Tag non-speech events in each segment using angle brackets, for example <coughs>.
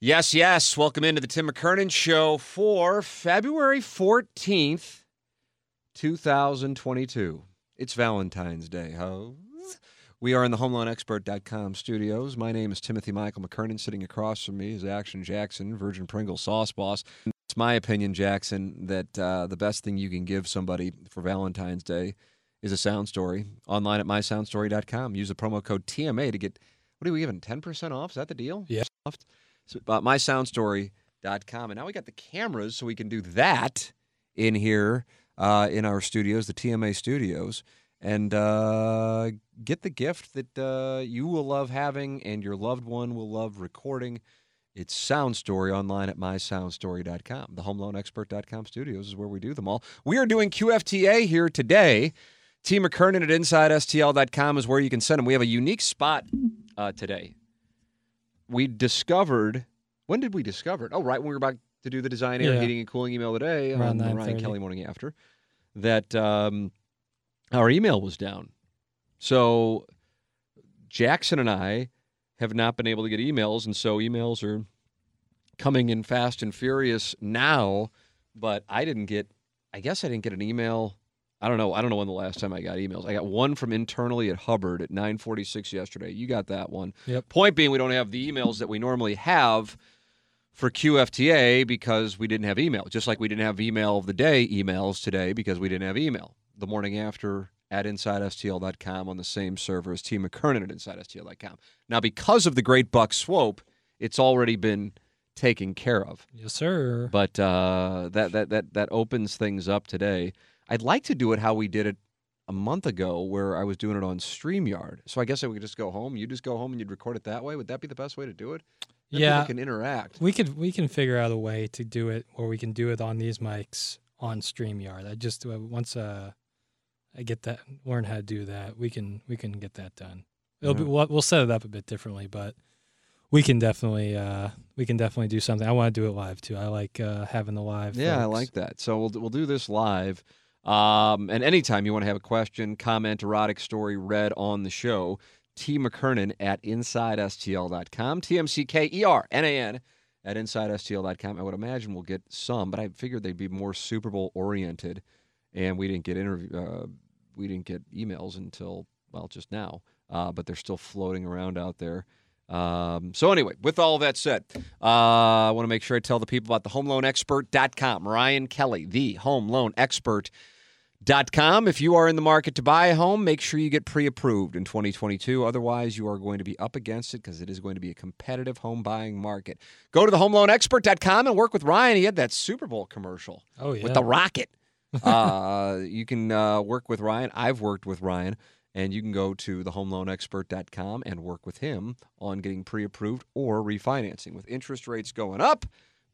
Yes, yes. Welcome into the Tim McKernan Show for February 14th, 2022. It's Valentine's Day, ho. We are in the HomeLoanExpert.com studios. My name is Timothy Michael McKernan. Sitting across from me is Action Jackson, Virgin Pringle Sauce Boss. It's my opinion, Jackson, that uh, the best thing you can give somebody for Valentine's Day is a sound story. Online at mysoundstory.com. Use the promo code TMA to get, what are we giving, 10% off? Is that the deal? Yeah. Uh, mysoundstory.com. And now we got the cameras so we can do that in here uh, in our studios, the TMA studios, and uh, get the gift that uh, you will love having and your loved one will love recording. It's Sound Story online at mysoundstory.com. The HomeLoanExpert.com studios is where we do them all. We are doing QFTA here today. T. McKernan at InsideSTL.com is where you can send them. We have a unique spot uh, today we discovered when did we discover it? Oh, right when we were about to do the Design Aire Yeah. heating and cooling email today Around on the Ryan Kelley morning after that um, our email was down. So Jackson and I have not been able to get emails, and so emails are coming in fast and furious now. But I didn't get. I guess I didn't get an email. I don't know. I don't know when the last time I got emails. I got one from internally at Hubbard at 9:46 yesterday. You got that one. Yep. Point being, we don't have the emails that we normally have for QFTA because we didn't have email. Just like we didn't have email of the day emails today because we didn't have email. The morning after at InsideSTL.com on the same server as T. McKernan at InsideSTL.com. Now, because of the Great Buck Swope, it's already been taken care of. Yes, sir. But uh, that, that that that opens things up today. I'd like to do it how we did it a month ago, where I was doing it on Streamyard. So I guess I would just go home. You just go home and you'd record it that way. Would that be the best way to do it? Then Yeah. people can interact. We could we can figure out a way to do it where we can do it on these mics on StreamYard. I just uh, once uh I get that learn how to do that, we can we can get that done. It'll be we'll, we'll set it up a bit differently, but we can definitely uh we can definitely do something. I want to do it live too. I like uh having the live. Yeah, I like that. So we'll we'll do this live. Um, and anytime you want to have a question, comment, erotic story read on the show, T. McKernan at InsideSTL.com, T M C K E R N A N at InsideSTL.com. I would imagine we'll get some, but I figured they'd be more Super Bowl oriented, and we didn't get interview, uh, we didn't get emails until well just now, uh, but they're still floating around out there. Um, so anyway, with all that said, uh, I want to make sure I tell the people about the homeloanexpert.com. Ryan Kelley, the home loan expert. Dot com. If you are in the market to buy a home, make sure you get pre approved in 2022. Otherwise, you are going to be up against it because it is going to be a competitive home buying market. Go to the homeloanexpert.com and work with Ryan. He had that Super Bowl commercial Oh yeah. with the rocket. <laughs> uh, you can uh, work with Ryan. I've worked with Ryan, and you can go to thehomeloanexpert.com and work with him on getting pre-approved or refinancing. With interest rates going up,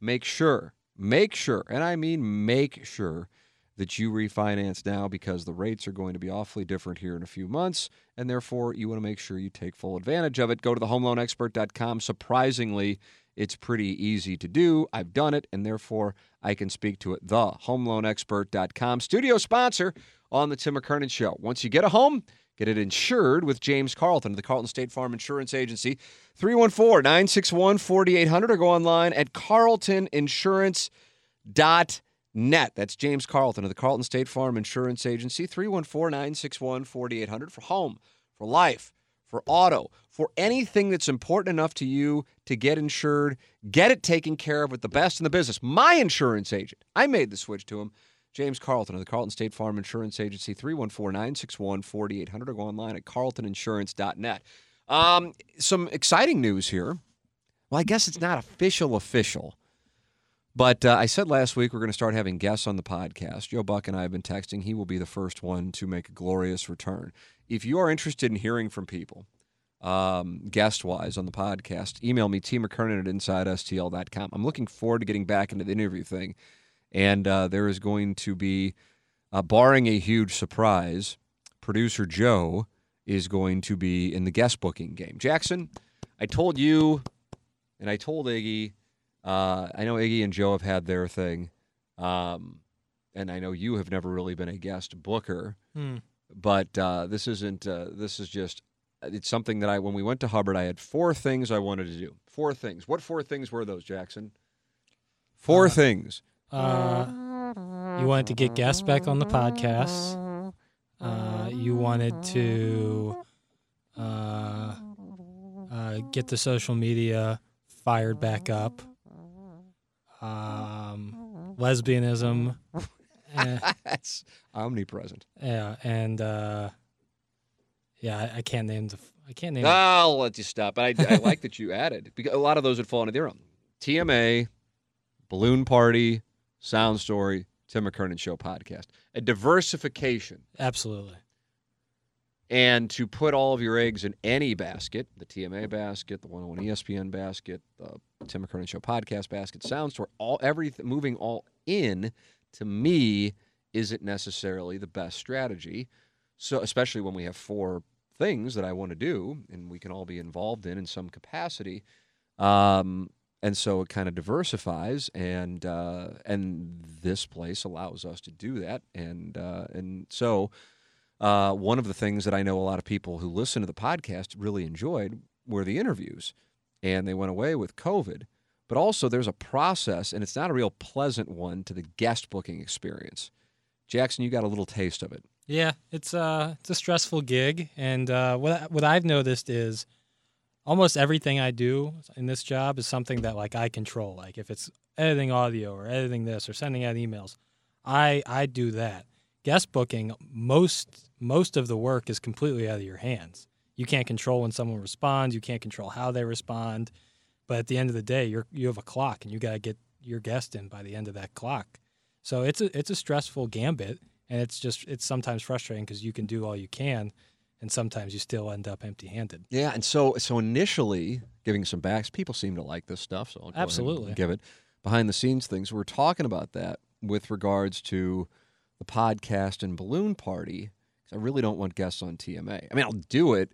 make sure, make sure, and I mean make sure that you refinance now because the rates are going to be awfully different here in a few months, and therefore you want to make sure you take full advantage of it. Go to thehomeloanexpert.com. Surprisingly, it's pretty easy to do. I've done it, and therefore I can speak to it. TheHomeLoanExpert.com, studio sponsor on the Tim McKernan Show. Once you get a home, get it insured with James Carlton of the Carlton State Farm Insurance Agency. 314 961 4800 or go online at carltoninsurance.net. That's James Carlton of the Carlton State Farm Insurance Agency. 314 961 4800 for home, for life, for for auto, for anything that's important enough to you to get insured, get it taken care of with the best in the business. My insurance agent, I made the switch to him. James Carlton of the Carlton State Farm Insurance Agency, 314 961 4800, or go online at carltoninsurance.net. Um, some exciting news here. Well, I guess it's not official, official. But uh, I said last week we're going to start having guests on the podcast. Joe Buck and I have been texting. He will be the first one to make a glorious return. If you are interested in hearing from people, um, guest wise on the podcast, email me, T. McKernan at InsideSTL.com. I'm looking forward to getting back into the interview thing. And uh, there is going to be, uh, barring a huge surprise, producer Joe is going to be in the guest booking game. Jackson, I told you and I told Iggy uh, I know Iggy and Joe have had their thing, um, and I know you have never really been a guest booker. Hmm. But uh, this isn't. Uh, this is just. It's something that I, when we went to Hubbard, I had four things I wanted to do. Four things. What four things were those, Jackson? Four Uh, things. Uh, you wanted to get guests back on the podcast. Uh, you wanted to uh, uh, get the social media fired back up. Um, lesbianism. <laughs> That's omnipresent. yeah, and uh, yeah, I, I can't name the. I can't name. I'll let you stop. But I, I like that you added because a lot of those would fall into their own. TMA, Balloon Party, Sound Story, Tim McKernan Show podcast. A diversification. Absolutely. And to put all of your eggs in any basket, the TMA basket, the 101 ESPN basket, the Tim McKernan Show podcast basket, Sound Story, all everything moving all in, to me, isn't necessarily the best strategy. So especially when we have four things that I want to do and we can all be involved in in some capacity. Um, and so it kind of diversifies, and uh, and this place allows us to do that, and uh, and so uh, one of the things that I know a lot of people who listen to the podcast really enjoyed were the interviews, and they went away with COVID. But also, there's a process, and it's not a real pleasant one to the guest booking experience. Jackson, you got a little taste of it. Yeah, it's uh it's a stressful gig, and uh, what what I've noticed is almost everything I do in this job is something that like I control. Like if it's editing audio or editing this or sending out emails, I I do that. Guest booking, most most of the work is completely out of your hands. You can't control when someone responds. You can't control how they respond. But at the end of the day, you're you have a clock, and you got to get your guest in by the end of that clock. So it's a it's a stressful gambit, and it's just it's sometimes frustrating because you can do all you can, and sometimes you still end up empty-handed. Yeah, and so so initially, giving some backs, people seem to like this stuff. So I'll go ahead and Absolutely. give it behind the scenes things. We are talking about that with regards to the podcast and balloon party. I really don't want guests on TMA. I mean, I'll do it,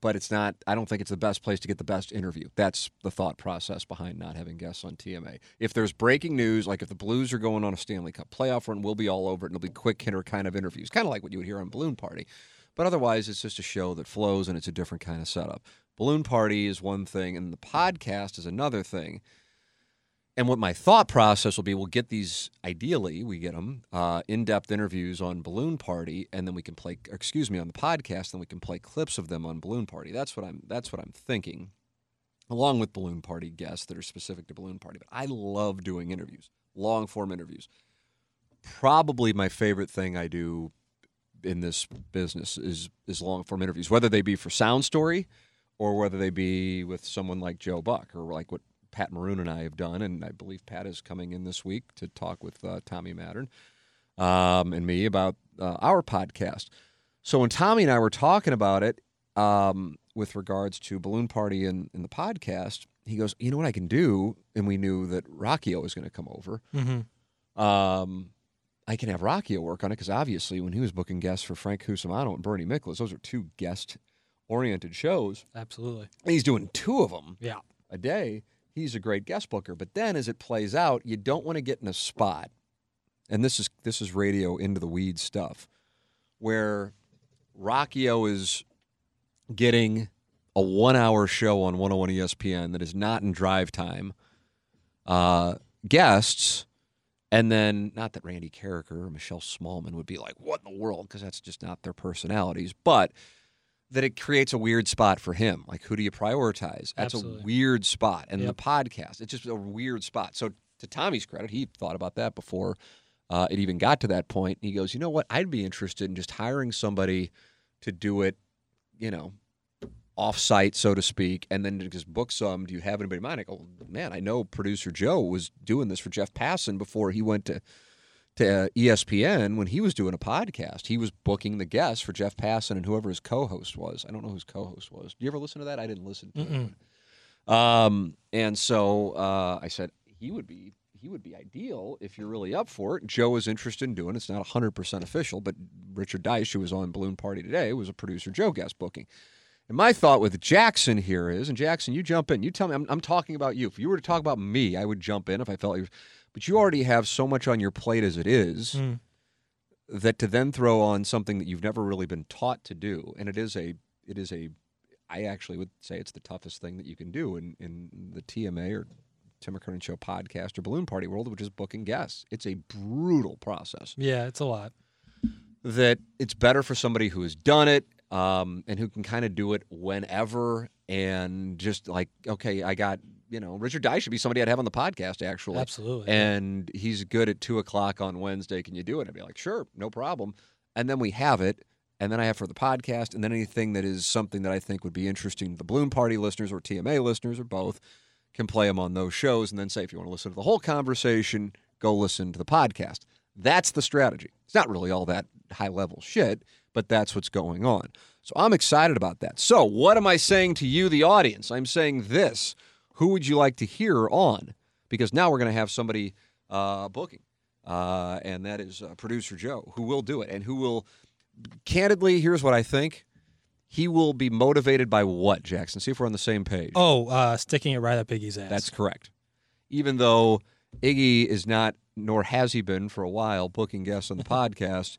but it's not. I don't think it's the best place to get the best interview. That's the thought process behind not having guests on TMA. If there's breaking news, like if the Blues are going on a Stanley Cup playoff run, we'll be all over it, and it'll be quick hitter kind of interviews, kind of like what you would hear on Balloon Party. But otherwise, it's just a show that flows and it's a different kind of setup. Balloon Party is one thing, and the podcast is another thing. And what my thought process will be, we'll get these, ideally, we get them, uh, in depth interviews on Balloon Party, and then we can play, excuse me, on the podcast, and we can play clips of them on Balloon Party. That's what I'm, that's what I'm thinking, along with Balloon Party guests that are specific to Balloon Party. But I love doing interviews, long form interviews. Probably my favorite thing I do in this business is is long form interviews, whether they be for Sound Story or whether they be with someone like Joe Buck or like what Pat Maroon and I have done. And I believe Pat is coming in this week to talk with uh, Tommy Mattern um, and me about uh, our podcast. So when Tommy and I were talking about it um, with regards to Balloon Party and, and the podcast, he goes, "You know what I can do?" And we knew that Rockio was going to come over. Mm-hmm. Um, I can have Rockio work on it because obviously, when he was booking guests for Frank Cusimano and Bernie Miklasz, those are two guest-oriented shows. Absolutely. And he's doing two of them Yeah. a day. He's a great guest booker. But then, as it plays out, you don't want to get in a spot, and this is this is radio into the weeds stuff, where Rockio is getting a one-hour show on 101 ESPN that is not in drive time. Uh, guests and then, not that Randy Karraker or Michelle Smallmon would be like, what in the world? Because that's just not their personalities. But that it creates a weird spot for him. Like, who do you prioritize? That's Absolutely. a weird spot. And Yep. the podcast, it's just a weird spot. So, to Tommy's credit, he thought about that before uh, it even got to that point. He goes, you know what? I'd be interested in just hiring somebody to do it, you know, off-site, so to speak, and then just book some. Do you have anybody in mind? I go, man, I know producer Joe was doing this for Jeff Passan before he went to to uh, ESPN when he was doing a podcast. He was booking the guests for Jeff Passan and whoever his co-host was. I don't know who his co-host was. Do you ever listen to that? I didn't listen to Mm-mm. it. Um, and so uh, I said he would be he would be ideal if you're really up for it. Joe is interested in doing it. It's not 100% official, but Richard Deitsch, who was on Balloon Party today, was a producer Joe guest booking. And my thought with Jackson here is, and Jackson, you jump in. You tell me, I'm, I'm talking about you. If you were to talk about me, I would jump in if I felt like, but you already have so much on your plate as it is Mm. that to then throw on something that you've never really been taught to do, and it is a, it is a, I actually would say it's the toughest thing that you can do in, in the TMA or Tim McKernan Show podcast or Balloon Party world, which is booking guests. It's a brutal process Yeah, it's a lot. that it's better for somebody who has done it um, and who can kind of do it whenever and just like, okay, I got, you know, Richard Deitsch should be somebody I'd have on the podcast actually. Absolutely. And he's good at two o'clock on Wednesday. Can you do it? I'd be like, sure, no problem. And then we have it. And then I have for the podcast, and then anything that is something that I think would be interesting to the Balloon Party listeners or TMA listeners or both can play them on those shows. And then say, if you want to listen to the whole conversation, go listen to the podcast. That's the strategy. It's not really all that high level shit, but that's what's going on. So I'm excited about that. So, what am I saying to you, the audience? I'm saying this. Who would you like to hear on? Because now we're going to have somebody uh, booking, uh, and that is uh, producer Joe, who will do it and who will, candidly, here's what I think. He will be motivated by what, Jackson? See if we're on the same page. oh, uh, sticking it right up Iggy's ass. That's correct. Even though Iggy is not, nor has he been for a while, booking guests on the <laughs> podcast,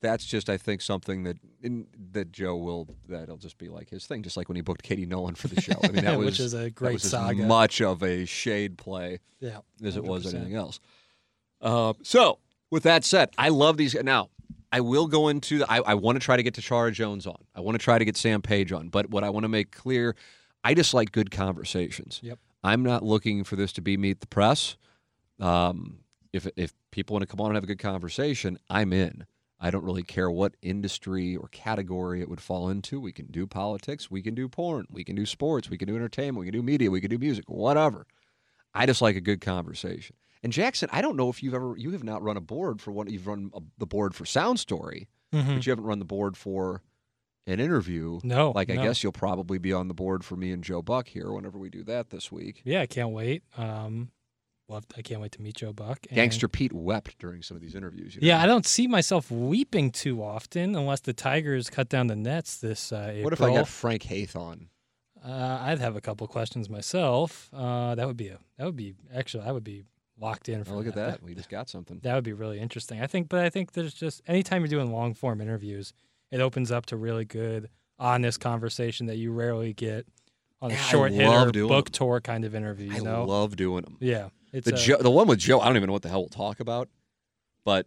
that's just, I think, something that in, that Joe will, that'll just be like his thing, just like when he booked Katie Nolan for the show. I mean, that <laughs> was, Which is a great was as saga. much of a shade play yeah, as it was anything else. Uh, so, with that said, I love these. Now, I will go into. The, I, I want to try to get to Chara Jones on. I want to try to get Sam Page on. But what I want to make clear, I just like good conversations. Yep. I'm not looking for this to be meet the press. Um, if if people want to come on and have a good conversation, I'm in. I don't really care what industry or category it would fall into. We can do politics, we can do porn, we can do sports, we can do entertainment, we can do media, we can do music, whatever. I just like a good conversation. And Jackson, I don't know if you've ever you have not run a board for one. You've run a, the board for Sound Story, Mhm. but you haven't run the board for an interview. No, Like I guess you'll probably be on the board for me and Joe Buck here whenever we do that this week. Yeah, I can't wait. Um, love, I can't wait to meet Joe Buck. and- Gangster Pete wept during some of these interviews. you Yeah. I don't see myself weeping too often unless the Tigers cut down the nets this uh, April. What if I got Frank Haith on? Uh, I'd have a couple questions myself. Uh, that would be a that would be actually I would be locked in for Oh, look at that. We just got something. That would be really interesting. I think, but I think there's just anytime you're doing long form interviews, it opens up to really good, honest conversation that you rarely get on a Yeah, short hitter book them. tour kind of interview. You I know, love doing them. yeah, it's The a- Joe, the one with Joe, I don't even know what the hell we'll talk about, but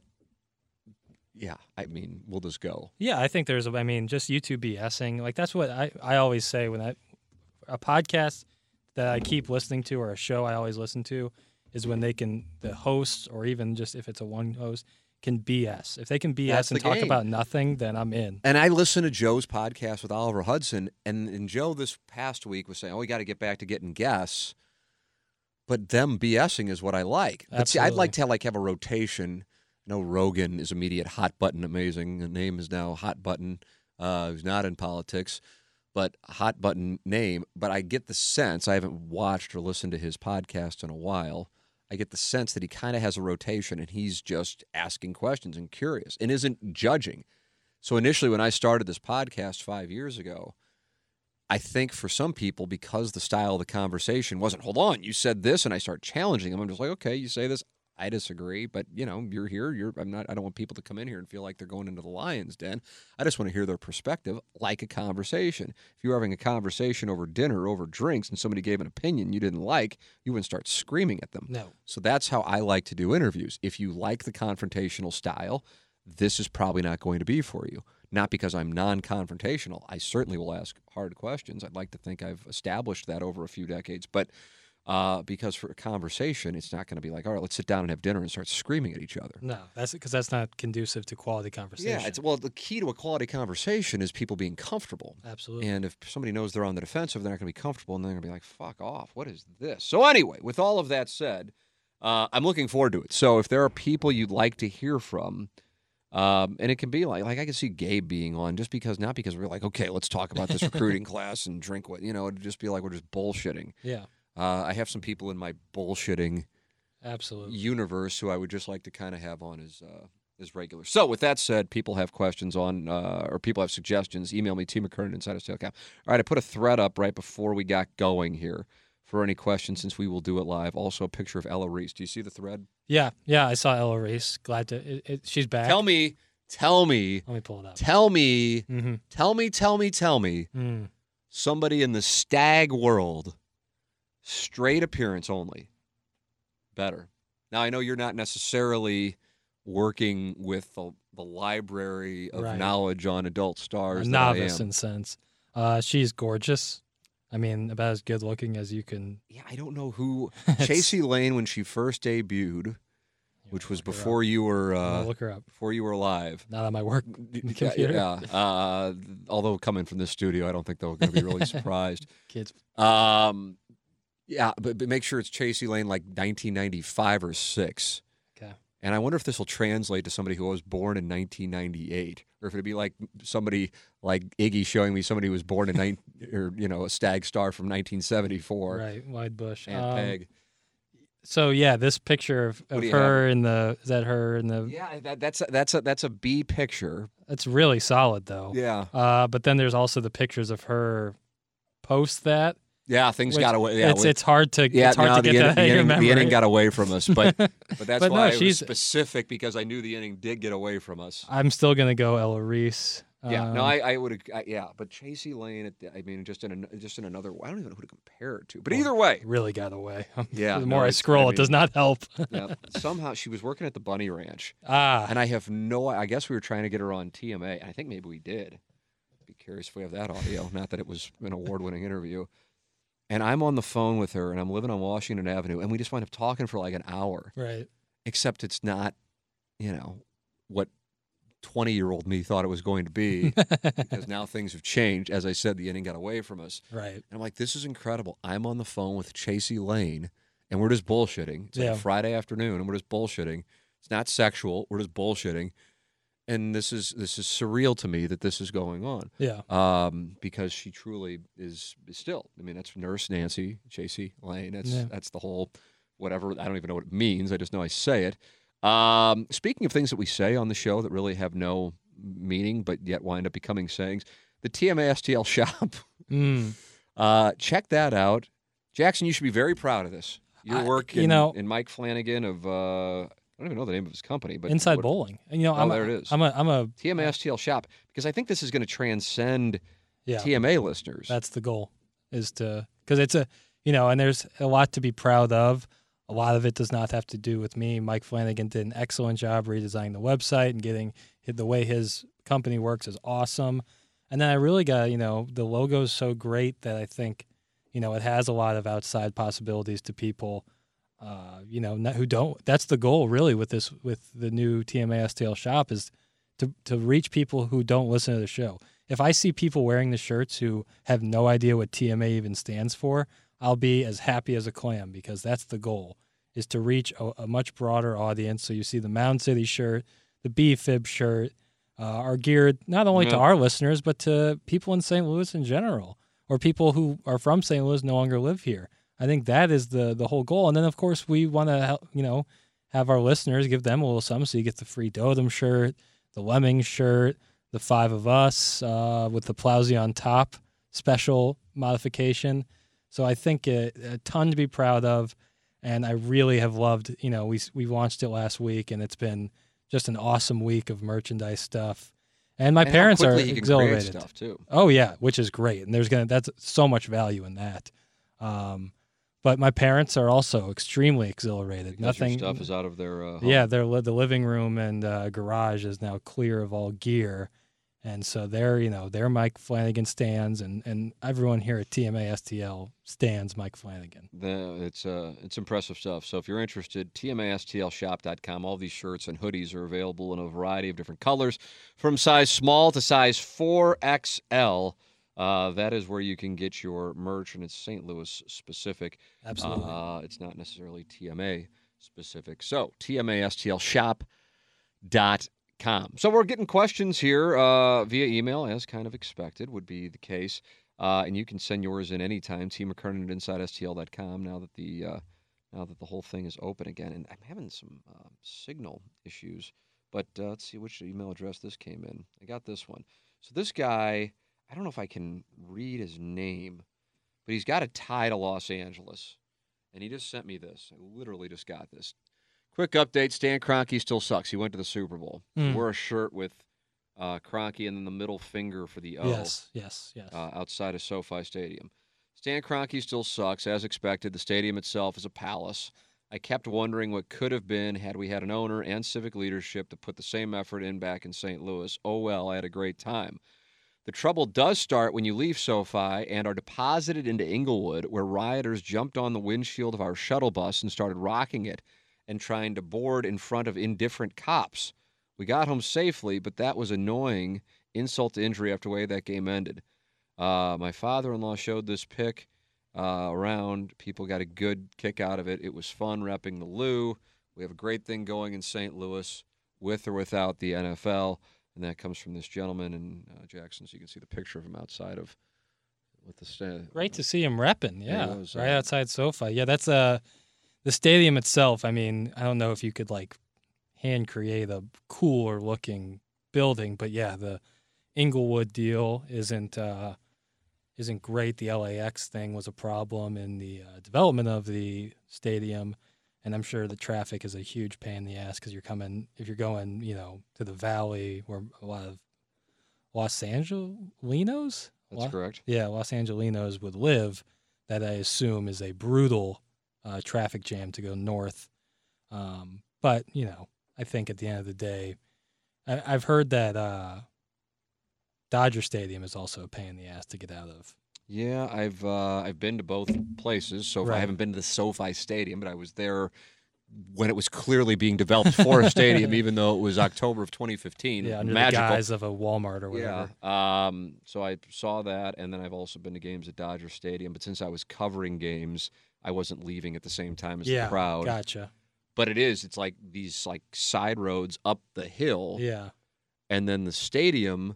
yeah, I mean, we'll just go. Yeah, I think there's. I mean, just YouTube BSing. Like that's what I, I always say when I a podcast that I keep listening to or a show I always listen to is when they can the host or even just if it's a one host can BS. If they can BS That's and talk game. about nothing, then I'm in. And I listened to Joe's podcast with Oliver Hudson, and, and Joe this past week was saying, "Oh, we got to get back to getting guests." But them BSing is what I like. But see, I'd like to like have a rotation. I know Rogan is immediate hot button amazing. The name is now Hot Button. Uh, who's not in politics, but Hot Button name. But I get the sense I haven't watched or listened to his podcast in a while. I get the sense that he kind of has a rotation, and he's just asking questions and curious, and isn't judging. So initially, when I started this podcast five years ago, I think for some people, because the style of the conversation wasn't, hold on, you said this, and I start challenging them. I'm just like, okay, you say this, I disagree, but you know, you're here. You're. I'm not. I don't want people to come in here and feel like they're going into the lion's den. I just want to hear their perspective, like a conversation. If you're having a conversation over dinner, over drinks, and somebody gave an opinion you didn't like, you wouldn't start screaming at them. No. So that's how I like to do interviews. If you like the confrontational style, this is probably not going to be for you. Not because I'm non-confrontational. I certainly will ask hard questions. I'd like to think I've established that over a few decades, but uh, because for a conversation, it's not going to be like, all right, let's sit down and have dinner and start screaming at each other. No, that's because that's not conducive to quality conversation. Yeah, it's well, the key to a quality conversation is people being comfortable. absolutely. And if somebody knows they're on the defensive, they're not going to be comfortable, and they're going to be like, "Fuck off! What is this?" So anyway, with all of that said, uh, I'm looking forward to it. So if there are people you'd like to hear from, um, and it can be like, like I can see Gabe being on, just because not because we're like, okay, let's talk about this <laughs> recruiting class and drink what you know, it'd just be like we're just bullshitting. yeah, Uh, I have some people in my bullshitting absolutely. universe who I would just like to kind of have on as uh, as regular. So with that said, people have questions on uh, or people have suggestions. Email me T McKernan inside of. All right, I put a thread up right before we got going here for any questions since we will do it live. Also a picture of Ella Reese. Do you see the thread? Yeah, yeah. I saw Ella Reese. Glad to. It, it, she's back. Tell me, tell me, Let me pull it up. tell me, Mm-hmm. tell me, tell me, tell me. Mm. Somebody in the stag world, straight appearance only. Better. Now I know you're not necessarily working with the, the library of Right. knowledge on adult stars. that novice in sense. Uh, she's gorgeous. I mean, about as good looking as you can. Yeah, I don't know who <laughs> Chasey Lane when she first debuted, which was Look her up. before you were uh, look her up. before you were alive. Not on my work Yeah, computer. yeah. <laughs> Uh, although coming from this studio, I don't think they're going to be really <laughs> surprised. Kids. Um, yeah, but, but make sure it's Chasey Lane like 1995 or six. And I wonder if this will translate to somebody who was born in 1998, or if it'd be like somebody like Iggy showing me somebody who was born in nine, <laughs> or you know a stag star from 1974. Right, wide bush. Aunt Um, Peg. So yeah, this picture of, of her in the is that her in the Yeah, that, that's a, that's a that's a B picture. that's really solid though. Yeah, Uh, but then there's also the pictures of her post that. Yeah. Things which got away. Yeah, it's with- it's hard to yeah. it's hard no, to the, get inning, that the, out <laughs> of your inning, the inning got away from us, but <laughs> but that's But why no, I was she's- specific because I knew the inning did get away from us. I'm still gonna go Ella Reese. Yeah, no, Um, I, I would, I, yeah, but Chasey Lane, at the- I mean, just in a, just in another, I don't even know who to compare it to. But either way, really got away. <laughs> Yeah, the no, more I scroll, I it does not help. yeah, somehow she was working at the Bunny Ranch, ah, and I have no, I guess we were trying to get her on TMA, I think maybe we did. Be curious if we have that audio. Not that it was an award-winning interview. And I'm on the phone with her, and I'm living on Washington Avenue, and we just wind up talking for like an hour. right. Except it's not, you know, what 20-year-old me thought it was going to be. <laughs> because now things have changed. As I said, the inning got away from us. right. And I'm like, this is incredible. I'm on the phone with Chasey Lane, and we're just bullshitting. It's Yeah. a Friday afternoon, and we're just bullshitting. It's not sexual. We're just bullshitting. And this is this is surreal to me that this is going on. Yeah. Um, because she truly is, is still. I mean, that's Nurse Nancy Chasey Lane. That's Yeah. that's the whole whatever. I don't even know what it means. I just know I say it. Um, speaking of things that we say on the show that really have no meaning, but yet wind up becoming sayings, the TMA STL <laughs> shop. Mm. Uh, check that out, Jackson. You should be very proud of this. Your I- work, you in, know- in Mike Flanagan of uh, I don't even know the name of his company, but Inside what- bowling. And, you know, Oh, I'm, there a, it is. I'm a I'm a TMA STL shop because I think this is going to transcend yeah. TMA listeners. That's the goal, is to because it's a you know, and there's a lot to be proud of. A lot of it does not have to do with me. Mike Flanagan did an excellent job redesigning the website and getting the way his company works is awesome. And then I really got you know the logo is so great that I think you know it has a lot of outside possibilities to people. Uh, you know, not, who don't. That's the goal, really, with this, with the new TMA STL shop, is to to reach people who don't listen to the show. If I see people wearing the shirts who have no idea what TMA even stands for, I'll be as happy as a clam because that's the goal is to reach a, a much broader audience. So you see the Mound City shirt, the B Fib shirt uh, are geared not only to our listeners but to people in St. Louis in general or people who are from St. Louis no longer live here. I think that is the the whole goal. And then of course we want to help, you know have our listeners give them a little something. So you get the free Dotem shirt, the Lemming shirt, the five of us uh, with the Plowsy on top special modification. So I think a, a ton to be proud of, and I really have loved. You know, we we launched it last week, and it's been just an awesome week of merchandise stuff. And my And parents are quickly he can exhilarated. Oh yeah, which is great, and there's gonna that's so much value in that. Um, but my parents are also extremely exhilarated. Because Nothing. stuff is out of their uh, home. Yeah, their the living room and uh, garage is now clear of all gear, And so they're, you know, they're Mike Flanagan stands, and, and everyone here at TMA STL stands Mike Flanagan. The, it's uh, it's impressive stuff. So if you're interested, tmastlshop.com. All these shirts and hoodies are available in a variety of different colors, from size small to size 4XL. Uh, that is where you can get your merch, and it's St. Louis specific. Absolutely. Uh, it's not necessarily TMA specific. So tmastlshop.com. So we're getting questions here uh, via email, as kind of expected would be the case. Uh, and you can send yours in anytime. T McKernan at InsideSTL.com. Now that the uh, now that the whole thing is open again, and I'm having some uh, signal issues. But uh, let's see which email address this came in. I got this one. So this guy, I don't know if I can read his name, but he's got a tie to Los Angeles, and he just sent me this. I literally just got this. Quick update: Stan Kroenke still sucks. He went to the Super Bowl. He Mm. wore a shirt with uh, Kroenke and then the middle finger for the O Yes, yes, yes. uh, outside of SoFi Stadium. Stan Kroenke still sucks, as expected. The stadium itself is a palace. I kept wondering what could have been had we had an owner and civic leadership to put the same effort in back in St. Louis. Oh well, I had a great time. The trouble does start when you leave SoFi and are deposited into Inglewood, where rioters jumped on the windshield of our shuttle bus and started rocking it and trying to board in front of indifferent cops. We got home safely, but that was annoying. Insult to injury after the way that game ended. Uh, my father-in-law showed this pic uh, around. People got a good kick out of it. It was fun repping the Lou. We have a great thing going in St. Louis, with or without the NFL, and that comes from this gentleman in uh, Jackson. So you can see the picture of him outside of with the stand. Great to see him repping. Yeah, was, right uh, outside SoFi. Yeah, that's uh the stadium itself. I mean, I don't know if you could like hand create a cooler looking building, but yeah, the Inglewood deal isn't uh isn't great. The LAX thing was a problem in the uh, development of the stadium, and I'm sure the traffic is a huge pain in the ass because you're coming if you're going, you know, to the valley where a lot of Los Angelinos. That's Lo- correct. yeah, Los Angelinos would live. That I assume is a brutal uh, traffic jam to go north. Um, but you know, I think at the end of the day, I, I've heard that uh, Dodger Stadium is also a pain in the ass to get out of. Yeah, I've uh, I've been to both places. So I haven't been to the SoFi Stadium, but I was there when it was clearly being developed for a stadium, <laughs> even though it was October of 2015. Yeah, under Magical. the guise of a Walmart or whatever. Yeah. Um, so I saw that, and then I've also been to games at Dodger Stadium. But since I was covering games, I wasn't leaving at the same time as Yeah, the crowd. gotcha. But it is. It's like these like side roads up the hill, Yeah, and then the stadium.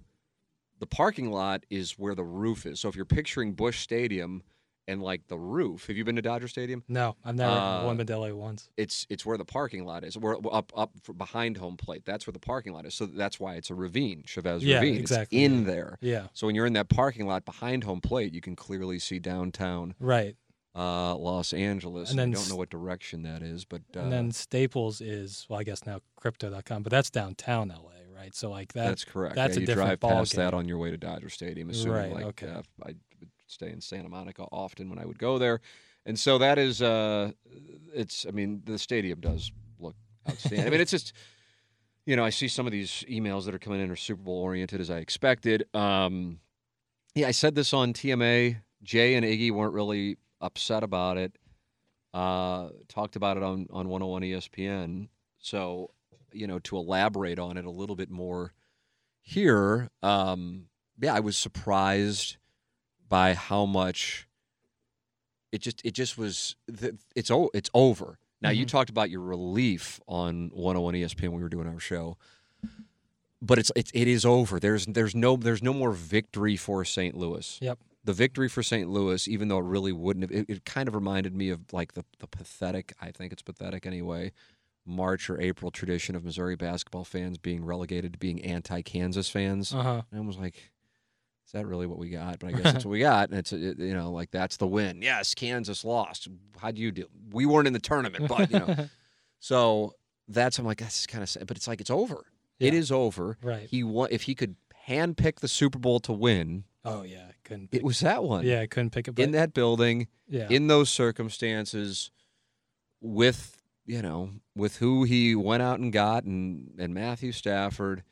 The parking lot is where the roof is. So if you're picturing Busch Stadium and like the roof, have you been to Dodger Stadium? no, I've never I've Uh, been to LA once. it's it's where the parking lot is. We're up up behind home plate. That's where the parking lot is. So that's why it's a ravine, Chavez Yeah, Ravine. exactly, It's in there. Yeah, So when you're in that parking lot behind home plate, you can clearly see downtown right. uh, Los Angeles. And I then don't know what direction that is, but uh, and then Staples is well, I guess now Crypto.com, but that's downtown LA, right? So like that. that's correct. that's yeah, a you different drive past ballgame. that on your way to Dodger Stadium. Assuming Right, like okay. uh, I would stay in Santa Monica often when I would go there, and so that is uh, it's. I mean, the stadium does look outstanding. I mean, it's just. You know, I see some of these emails that are coming in are Super Bowl oriented as I expected. Um, yeah, I said this on TMA. Jay and Iggy weren't really upset about it. Uh, talked about it on on 101 ESPN. So, you know, to elaborate on it a little bit more here, um, yeah, I was surprised by how much it just it just was. It's o- it's over. Now you Mhm. talked about your relief on 101 ESPN when we were doing our show, but it's it, it is over. There's there's no there's no more victory for St. Louis Yep. the victory for St. Louis, even though it really wouldn't have, it, it kind of reminded me of like the, the pathetic, I think it's pathetic anyway, March or April tradition of Missouri basketball fans being relegated to being anti Kansas fans. Uh huh. And I was like, is that really what we got? But I <laughs> guess that's what we got. And it's, it, you know, like that's the win. Yes, Kansas lost. How do you do? We weren't in the tournament, <laughs> but, you know. so that's, I'm like, that's kind of sad. But it's like, it's over. It Yeah. is over. right. He won, if he could handpick the Super Bowl to win, Oh yeah, couldn't. it was that one yeah, I couldn't pick it. in that building yeah. in those circumstances with you know with who he went out and got and and Matthew Stafford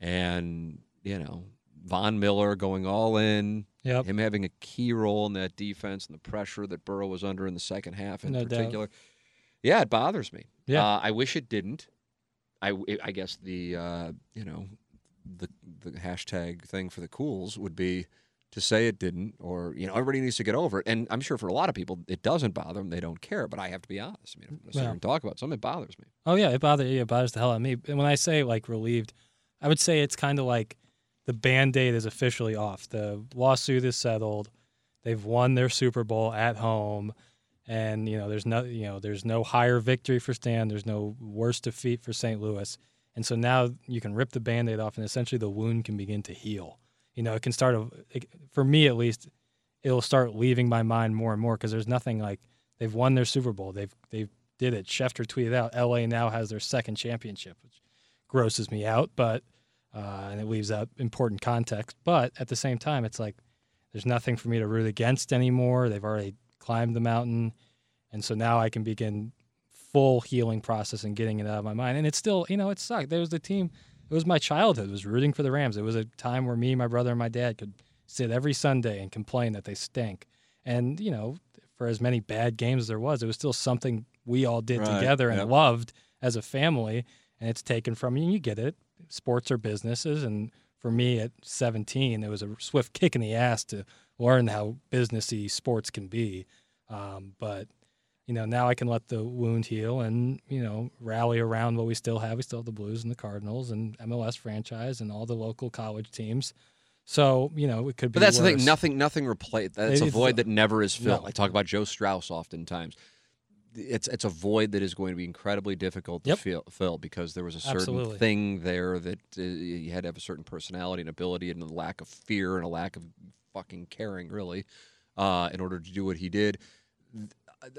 and you know, Von Miller going all in, Yep. him having a key role in that defense and the pressure that Burrow was under in the second half in No doubt. particular. Yeah, it bothers me. Yeah. Uh, I wish it didn't. I, I guess the uh, you know the the hashtag thing for the cools would be to say it didn't, or you know everybody needs to get over it. And I'm sure for a lot of people it doesn't bother them; they don't care. But I have to be honest. I mean, if I'm Yeah. and talk about something, it bothers me. Oh yeah, it bothers yeah, it bothers the hell out of me. And when I say like relieved, I would say it's kind of like the band-aid is officially off. The lawsuit is settled. They've won their Super Bowl at home. And you know, there's no you know, there's no higher victory for Stan, there's no worse defeat for St. Louis. And so now you can rip the band-aid off and essentially the wound can begin to heal. You know, it can start it, for me at least, it'll start leaving my mind more and more because there's nothing like they've won their Super Bowl. They've they've did it. Schefter tweeted out, LA now has their second championship, which grosses me out, but uh, and it leaves out important context. But at the same time, it's like there's nothing for me to root against anymore. They've already climbed the mountain, and so now I can begin full healing process and getting it out of my mind. And it's still, you know, it sucked. There was the team. It was my childhood. It was rooting for the Rams. It was a time where me, my brother, and my dad could sit every Sunday and complain that they stink. And you know, for as many bad games as there was, it was still something we all did Right, together and yep. loved as a family. And it's taken from you. And you get it. Sports are businesses, and for me at 17, it was a swift kick in the ass to learn how businessy sports can be. Um, but you know, now I can let the wound heal and you know rally around what we still have. We still have the Blues and the Cardinals and MLS franchise and all the local college teams. So you know, it could be. But that's the thing. Nothing, nothing replace. That's a void that never is filled. No. I talk about Joe Strauss oftentimes. It's it's a void that is going to be incredibly difficult to Yep. fill, fill because there was a certain Absolutely. thing there that uh, you had to have a certain personality and ability and a lack of fear and a lack of fucking caring, really, uh, in order to do what he did.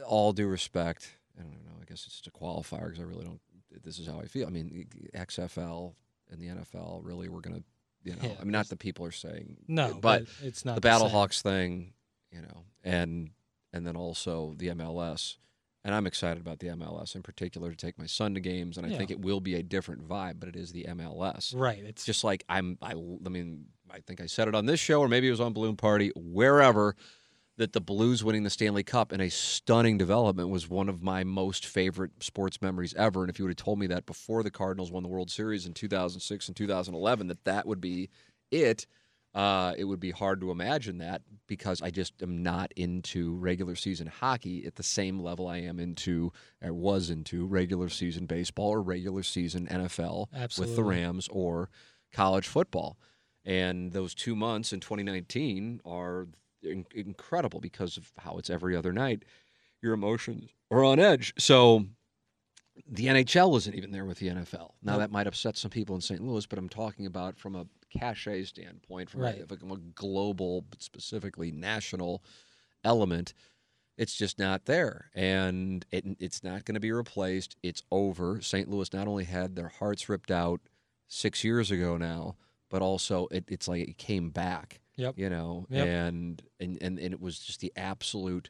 All due respect, I don't know. I guess it's just a qualifier because I really don't. This is how I feel. I mean, XFL and the NFL really were going to, you know. Yeah, I mean, not that people are saying no, but but, it's not the same. Battlehawks thing, you know, and and then also the MLS. And I'm excited about the MLS in particular to take my son to games, and I Yeah. think it will be a different vibe, but it is the MLS. Right. It's It's just like I'm. I, I mean, I think I said it on this show, or maybe it was on Balloon Party, wherever. That the Blues winning the Stanley Cup in a stunning development was one of my most favorite sports memories ever. And if you would have told me that before the Cardinals won the World Series in 2006 and 2011, that that would be it, uh, it would be hard to imagine that because I just am not into regular season hockey at the same level I am into, or was into regular season baseball or regular season NFL with the Rams or college football. And those two months in 2019 are in- incredible because of how it's every other night. Your emotions are on edge. So the NHL isn't even there with the NFL. Now that might upset some people in St. Louis, but I'm talking about from a cachet standpoint, from Right. a, from a global, but specifically national element. It's just not there, and it, it's not going to be replaced. It's over. St. Louis not only had their hearts ripped out six years ago now, but also it, it's like it came back. Yep. You know, Yep. and, and and and it was just the absolute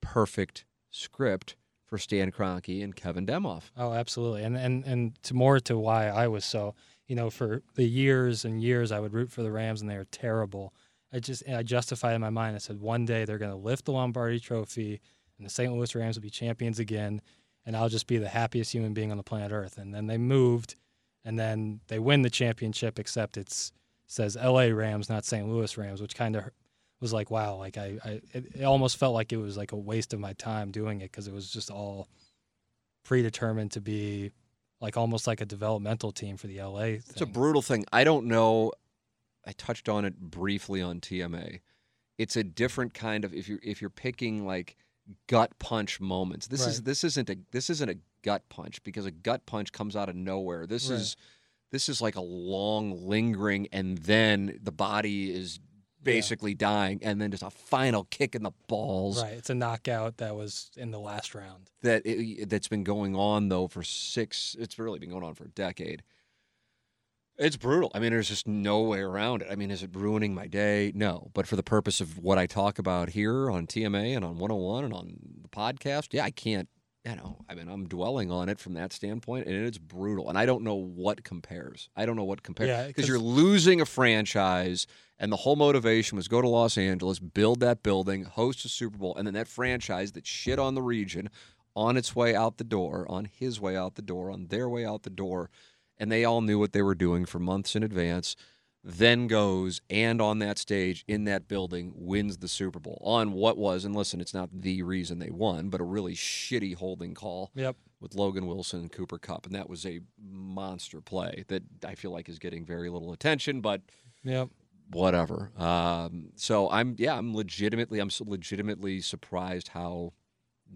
perfect script for Stan Kroenke and Kevin Demoff. Oh, absolutely. And and and to more to why I was so, you know, for the years and years I would root for the Rams and they were terrible. I just I justified in my mind. I said one day they're going to lift the Lombardi Trophy and the St. Louis Rams will be champions again, and I'll just be the happiest human being on the planet Earth. And then they moved, and then they win the championship. Except it's says L.A. Rams, not St. Louis Rams, which kind of was like wow. Like I, I it, it almost felt like it was like a waste of my time doing it because it was just all predetermined to be like almost like a developmental team for the LA thing. It's a brutal thing. I don't know. I touched on it briefly on TMA. It's a different kind of if you're if you're picking like gut punch moments. This is this isn't a this isn't a gut punch because a gut punch comes out of nowhere. This Right. is this is like a long lingering and then the body is basically dying and then just a final kick in the balls right. It's a knockout that was in the last round. that it, that's been going on though for six. It's really been going on for a decade. It's brutal. I mean, there's just no way around it. I mean, is it ruining my day? No. But for the purpose of what I talk about here on TMA and on 101 and on the podcast, yeah, I can't you know, I mean, I'm dwelling on it from that standpoint, and it's brutal. And I don't know what compares. I don't know what compares Yeah, you're losing a franchise, and the whole motivation was go to Los Angeles, build that building, host a Super Bowl, and then that franchise that shit on the region on its way out the door, on his way out the door, on their way out the door, and they all knew what they were doing for months in advance. Then goes and on that stage in that building wins the Super Bowl on what was and listen, it's not the reason they won, but a really shitty holding call Yep. with Logan Wilson and Cooper Kupp, and that was a monster play that I feel like is getting very little attention, but Yep. whatever. Um, so I'm yeah, I'm legitimately I'm so legitimately surprised how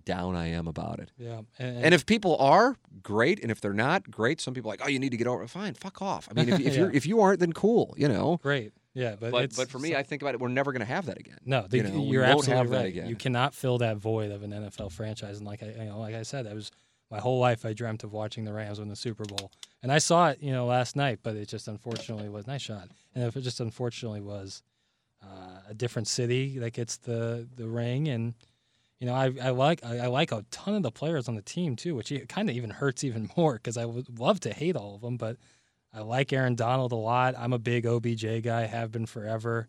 down I am about it. Yeah. And, And if people are great, and if they're not great, some people are like, oh, you need to get over. it. Fine, fuck off. I mean, if, if <laughs> Yeah. you're if you aren't, then cool, you know. great. Yeah, but But it's, but for me, I think about it. We're never going to have that again. No, the, you know, you're absolutely have that right. again. You cannot fill that void of an NFL franchise. And like I, you know, like I said, that was my whole life. I dreamt of watching the Rams win the Super Bowl, and I saw it, you know, last night. But it just unfortunately was nice shot, and if it just unfortunately was uh, a different city that gets the the ring, and you know, I, I like I, I like a ton of the players on the team too, which kind of even hurts even <laughs> more because I would love to hate all of them, but I like Aaron Donald a lot. I'm a big OBJ guy, have been forever.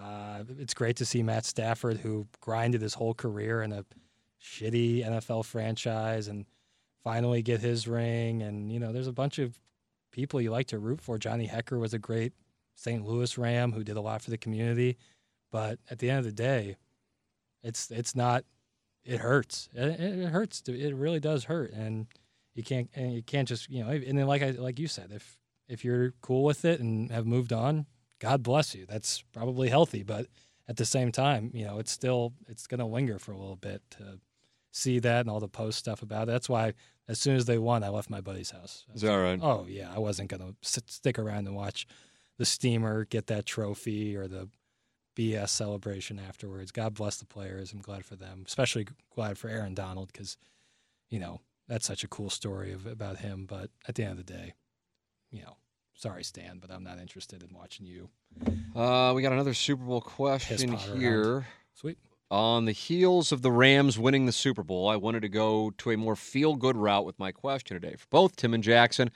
Uh, it's great to see Matt Stafford, who grinded his whole career in a shitty NFL franchise, and finally get his ring. And you know, there's a bunch of people you like to root for. Johnny Hekker was a great St. Louis Ram who did a lot for the community, but at the end of the day, it's it's not. It hurts. It, it hurts. to- It really does hurt, and you can't and you can't just you know. And then like I like you said, if if you're cool with it and have moved on, God bless you. That's probably healthy, but at the same time, you know, it's still it's going to linger for a little bit to see that and all the post stuff about it. That's why as soon as they won, I left my buddy's house. Is that right? Oh yeah, I wasn't going to stick around and watch the steamer get that trophy or the BS celebration afterwards. God bless the players. I'm glad for them, especially glad for Aaron Donald because you know that's such a cool story of, about him. But at the end of the day, you know, sorry Stan, but I'm not interested in watching you. Uh, we got another Super Bowl question pot around. here. Sweet. On the heels of the Rams winning the Super Bowl, I wanted to go to a more feel good route with my question today. For both Tim and Jackson,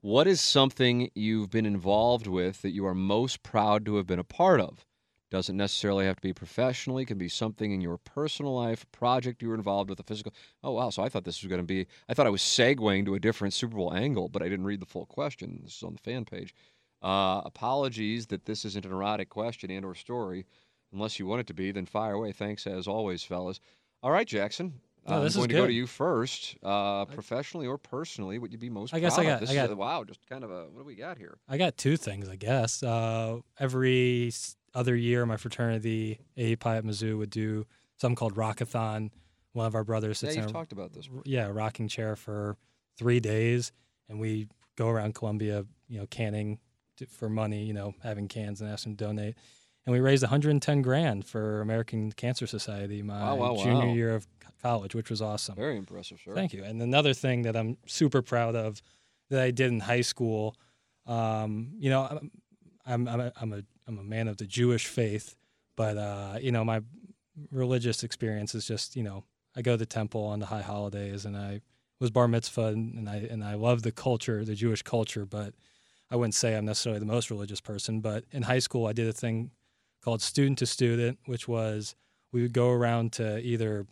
what is something you've been involved with that you are most proud to have been a part of? Doesn't necessarily have to be professionally, can be something in your personal life, project you were involved with, a physical. Oh, wow. So I thought this was going to be, I thought I was segueing to a different Super Bowl angle, but I didn't read the full question. This is on the fan page. Uh, apologies that this isn't an erotic question and or story. Unless you want it to be, then fire away. Thanks as always, fellas. All right, Jackson. No, I'm this is going to go to you first. Uh, professionally or personally, what you'd be most I guess proud I of? got- This I is got- a, wow, just kind of a what do we got here? I got two things, I guess. Uh, every s- other year, my fraternity, AEPi at Mizzou, would do something called Rockathon. One of our brothers Yeah, sits you've in a, talked about this. yeah, rocking chair for three days, and we go around Columbia, you know, canning to, for money, you know, having cans and ask them to donate. And we raised 110 grand for American Cancer Society my Wow, wow, junior wow. year of college, which was awesome. Very impressive, sir. Thank you. And another thing that I'm super proud of that I did in high school, um, you know, I'm I'm I'm a, I'm a man of the Jewish faith, but uh, you know, my religious experience is just you know I go to the temple on the high holidays, and I was bar mitzvah, and, and I and I love the culture, the Jewish culture, but I wouldn't say I'm necessarily the most religious person. But in high school, I did a thing called student to student, which was we would go around to either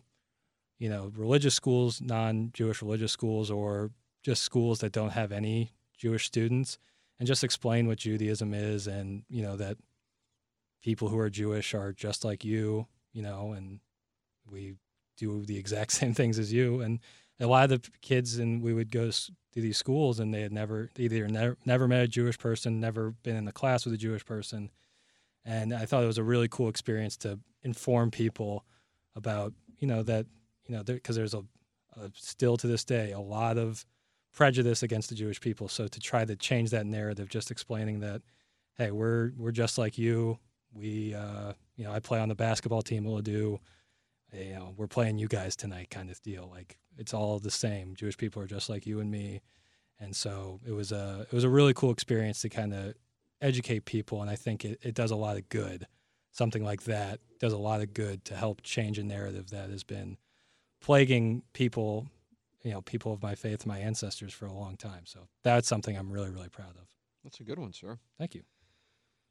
you know, religious schools, non-Jewish religious schools, or just schools that don't have any Jewish students, and just explain what Judaism is, and you know that people who are Jewish are just like you, you know, and we do the exact <laughs> same things as you. And a lot of the kids, and we would go to these schools, and they had never either never never met a Jewish person, never been in the class with a Jewish person, and I thought it was a really cool experience to inform people about you know that you know because there's a, a still to this day a lot of prejudice against the Jewish people. So to try to change that narrative, just explaining that, hey, we're we're just like you. We uh, you know I play on the basketball team We'll do, You know we're playing you guys tonight, kind of deal. Like it's all the same. Jewish people are just like you and me, and so it was a it was a really cool experience to kind of educate people, and I think it, it does a lot of good. Something like that does a lot of good to help change a narrative that has been plaguing people you know people of my faith, my ancestors for a long time. So that's something I'm really really proud of. That's a good one, sir. Thank you.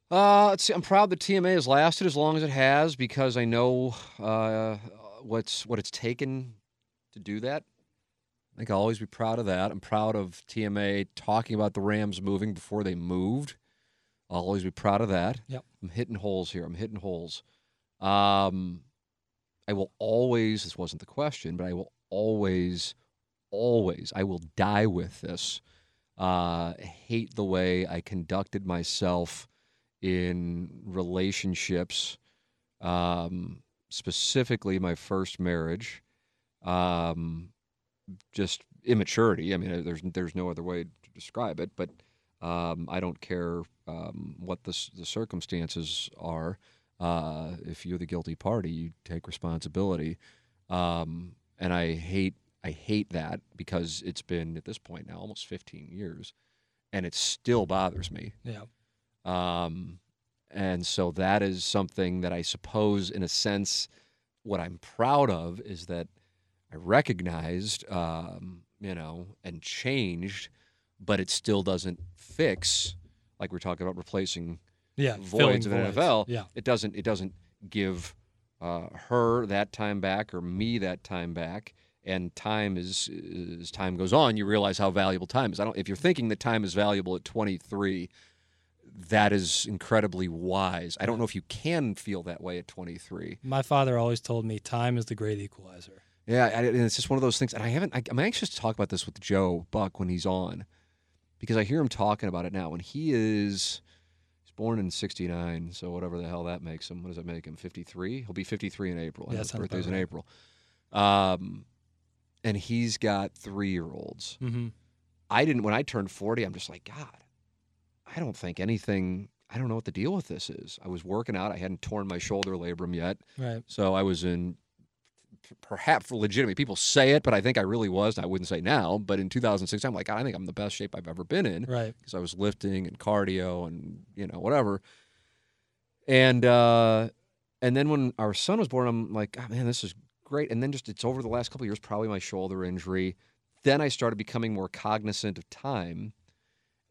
Uh, let's see. I'm proud the TMA has lasted as long as it has because I know uh, what's what it's taken to do that. I think I'll always be proud of that. I'm proud of TMA talking about the Rams moving before they moved. I'll always be proud of that. Yep. I'm hitting holes here. I'm hitting holes. Um, I will always. This wasn't the question, but I will always, always. I will die with this. Uh, hate the way I conducted myself in relationships, um, specifically my first marriage. Um, just immaturity. I mean, there's there's no other way to describe it. But um, I don't care um, what the the circumstances are. Uh, if you're the guilty party, you take responsibility. Um, and I hate I hate that because it's been at this point now almost 15 years, and it still bothers me. Yeah. Um, and so that is something that I suppose, in a sense, what I'm proud of is that I recognized, um, you know, and changed, but it still doesn't fix, like we're talking about replacing Yeah. voids of voids. NFL. Yeah. It doesn't. It doesn't give uh, her that time back or me that time back. And time is as time goes on, you realize how valuable time is. I don't. If you're thinking that time is valuable at 23, that is incredibly wise. I don't know if you can feel that way at 23. My father always told me time is the great equalizer. Yeah, I- and it's just one of those things. And I haven't. I, I'm anxious to talk about this with Joe Buck when he's on, because I hear him talking about it now. When he is, he's born in '69, so whatever the hell that makes him. What does that make him? 53. He'll be 53 in April. Yeah, his birthday's in. April. Um, and he's got three year olds. Mm-hmm. I didn't. When I turned 40, I'm just like, God, I don't think anything. I don't know what the deal with this is. I was working out. I hadn't torn my shoulder labrum yet. Right. So I was in perhaps legitimate. People say it, but I think I really was. and I wouldn't say now, but in 2006, I'm like, God, I think I'm the best shape I've ever been in Right. because I was lifting and cardio and you know whatever. And uh, and then when our son was born, I'm like, oh, man, this is great. And then just it's over the last couple of years, probably my shoulder injury. Then I started becoming more cognizant of time,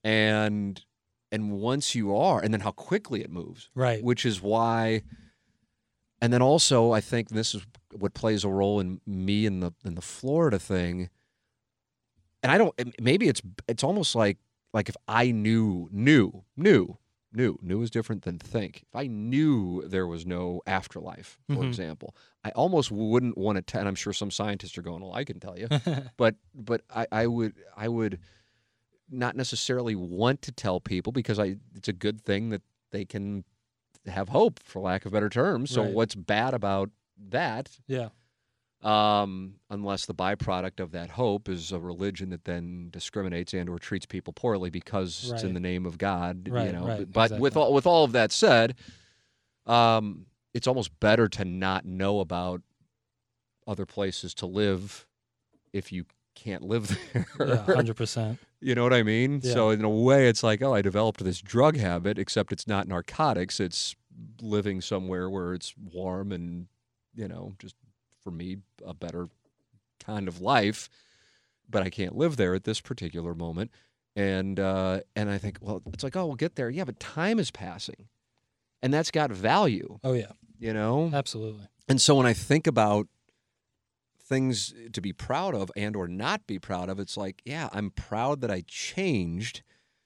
and and once you are, and then how quickly it moves Right. which is why and then also I think this is what plays a role in me in the in the Florida thing and I don't maybe it's it's almost like like if I knew knew knew knew knew is different than think if I knew there was no afterlife for Mhm. example I almost wouldn't want to tell and I'm sure some scientists are going well I can tell you <laughs> but but I, I would I would not necessarily want to tell people because I it's a good thing that they can have hope for lack of better terms. So Right. what's bad about that? yeah. Um, unless the byproduct of that hope is a religion that then discriminates and or treats people poorly because it's in the name of God, you know. right, but with exactly. all with all of that said, um, it's almost better to not know about other places to live if you can't live <laughs> there. Yeah. Hundred percent. You know what I mean? Yeah. So in a way, it's like, oh, I developed this drug habit, except it's not narcotics. It's living somewhere where it's warm and, you know, just for me, a better kind of life. But I can't live there at this particular moment. And uh, and I think, well, it's like, oh, we'll get there. Yeah, but time is passing, and that's got value. Oh yeah. You know, Absolutely. and so when I think about things to be proud of and or not be proud of, it's like, yeah, I'm proud that I changed.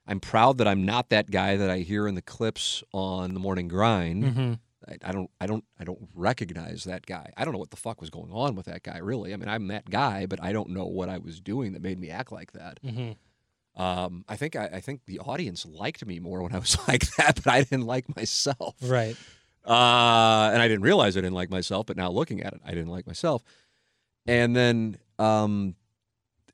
I'm proud that I'm not that guy that I hear in the clips on the morning grind. Mm-hmm. I, I don't I don't I don't recognize that guy. I don't know what the fuck was going on with that guy really. I mean, I'm that guy, but I don't know what I was doing that made me act like that. Mm-hmm. Um, I think I, I think the audience liked me more when I was <laughs> like that, but I didn't like myself. Right. Uh, and I didn't realize I didn't like myself, but now looking at it, I didn't like myself. And then, um,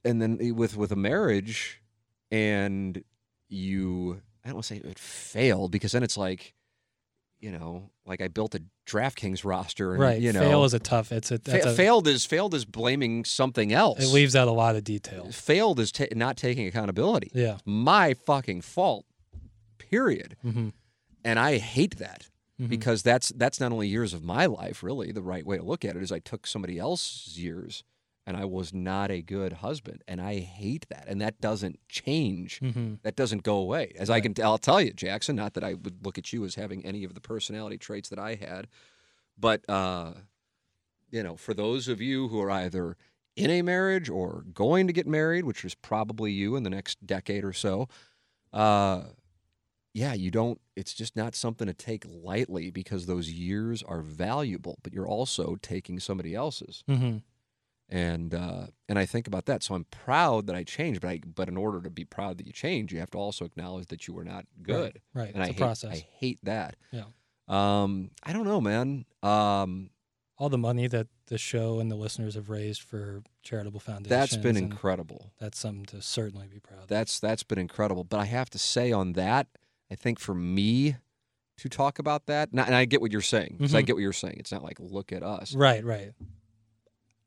and then with with a marriage, and you, I don't want to say it failed because then it's like, you know, like I built a DraftKings roster, and, Right. You know, Fail is a tough. It's a, fa- a failed is failed is blaming something else. It leaves out a lot of details. Failed is ta- not taking accountability. Yeah. My fucking fault. Period. Mm-hmm. And I hate that Mhm. because that's that's not only years of my life really the right way to look at it is i took somebody else's years and I was not a good husband, and I hate that, and that doesn't change. hmm That doesn't go away. As I Right. can, I'll tell you, Jackson. Not that I would look at you as having any of the personality traits that I had, but uh, you know, for those of you who are either in a marriage or going to get married, which is probably you in the next decade or so, uh, yeah, you don't. It's just not something to take lightly because those years are valuable, but you're also taking somebody else's hmm and uh, and I think about that. So I'm proud that I changed, but I but in order to be proud that you changed, you have to also acknowledge that you were not good. Right. right. And it's I a hate, process. I hate that. Yeah. Um, I don't know, man. Um, All the money that the show and the listeners have raised for charitable foundations. that's been incredible. That's something to certainly be proud of. That's that's been incredible. But I have to say on that, I think for me to talk about that, and I, and I get what you're saying. 'cause I Mhm. get what you're saying. It's not like look at us. right. Right.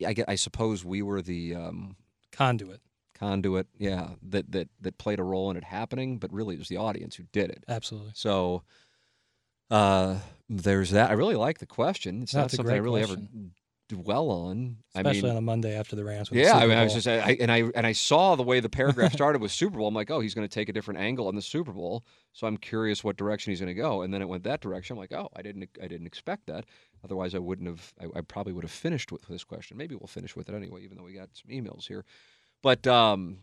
I. I suppose we were the um, Conduit. conduit, yeah, that that that played a role in it happening. But really, it was the audience who did it. Absolutely. So uh, there's that. I really like the question. It's No, not something I really question. ever dwell on. Especially I mean, on a Monday after the Rams. With the yeah, I mean, I was just, I, and I and I saw the way the paragraph started with Super Bowl. I'm like, oh, he's going to take a different angle on the Super Bowl. So I'm curious what direction he's going to go. And then it went that direction. I'm like, oh, I didn't, I didn't expect that. Otherwise, I wouldn't have. I, I probably would have finished with this question. Maybe we'll finish with it anyway, even though we got some emails here. But um,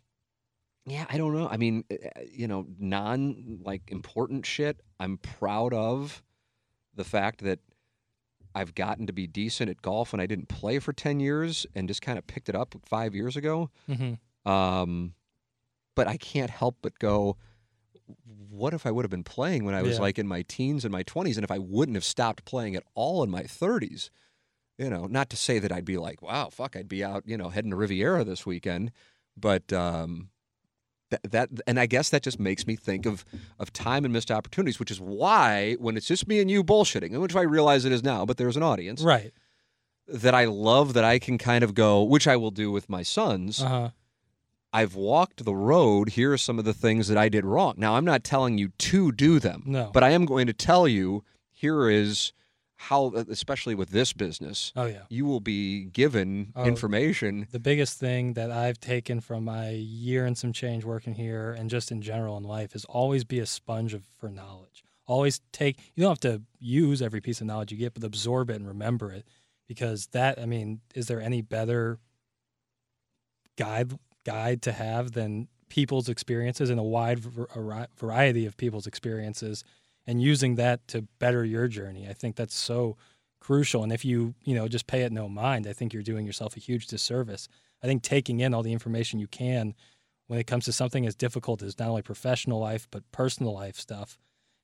yeah, I don't know. I mean, uh, you know, non like important shit. I'm proud of the fact that I've gotten to be decent at golf and I didn't play for 10 years and just kind of picked it up five years ago. Mhm. Um, but I can't help but go, what if I would have been playing when I was Yeah. like in my teens and my 20s and if I wouldn't have stopped playing at all in my 30s? You know, not to say that I'd be like, wow, fuck, I'd be out, you know, heading to Riviera this weekend. But um, that, that and I guess that just makes me think of of time and missed opportunities, which is why when it's just me and you bullshitting, which I realize it is now, but there's an audience Right. that I love that I can kind of go, which I will do with my sons. Uh huh. I've walked the road. Here are some of the things that I did wrong. Now, I'm not telling you to do them, No. but I am going to tell you here is how, especially with this business, Oh yeah. you will be given Oh. information. The biggest thing that I've taken from my year and some change working here and just in general in life is always be a sponge of, for knowledge. Always take, you don't have to use every piece of knowledge you get, but absorb it and remember it. Because that, I mean, is there any better guide guide to have than people's experiences and a wide variety of people's experiences and using that to better your journey? I think that's so crucial. And if you, you know, just pay it no mind, I think you're doing yourself a huge disservice. I think taking in all the information you can when it comes to something as difficult as not only professional life but personal life stuff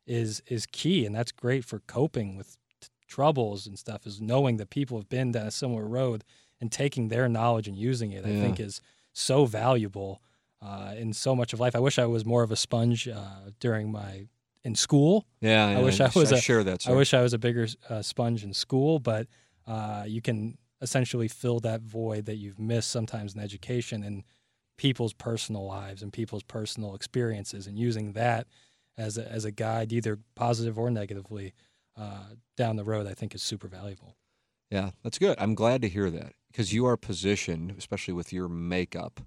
is is key, and that's great for coping with t- troubles and stuff. Is knowing that people have been down a similar road and taking their knowledge and using it. I think is so valuable uh, in so much of life. I wish I was more of a sponge uh, during my in school. Yeah, I wish I was a- share that. I wish I was a bigger uh, sponge in school, but uh, you can essentially fill that void that you've missed sometimes in education and people's personal lives and people's personal experiences, and using that as a, as a guide, either positive or negatively, uh, down the road, I think is super valuable. Yeah, that's good. I'm glad to hear that because you are positioned, especially with your makeup,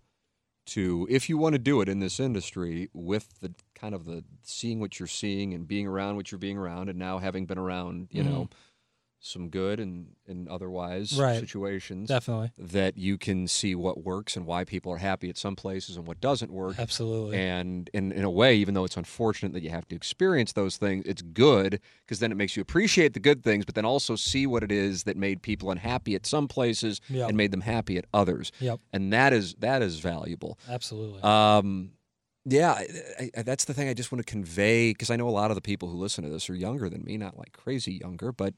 to if you want to do it in this industry with the kind of the seeing what you're seeing and being around what you're being around, and now having been around, you know, some good and and otherwise Mm-hmm. Right. situations Definitely, that you can see what works and why people are happy at some places and what doesn't work. absolutely. And in, in a way, even though it's unfortunate that you have to experience those things, it's good because then it makes you appreciate the good things, but then also see what it is that made people unhappy at some places Yep. and made them happy at others. Yep, And that is that is valuable. absolutely. Um, yeah, I, I, that's the thing I just want to convey because I know a lot of the people who listen to this are younger than me, not like crazy younger, but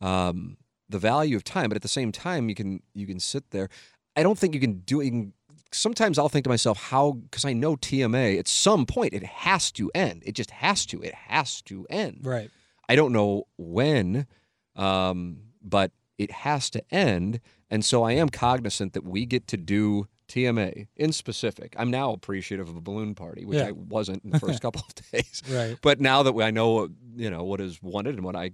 um, the value of time. But at the same time, you can you can sit there. I don't think you can do it. Can, sometimes I'll think to myself, how because I know TMA at some point it has to end. It just has to. It has to end. right. I don't know when, um, but it has to end. And so I am cognizant that we get to do TMA in specific. I'm now appreciative of a Balloon Party, which Yeah. I wasn't in the first <laughs> couple of days. Right. But now that I know, you know, what is wanted and what I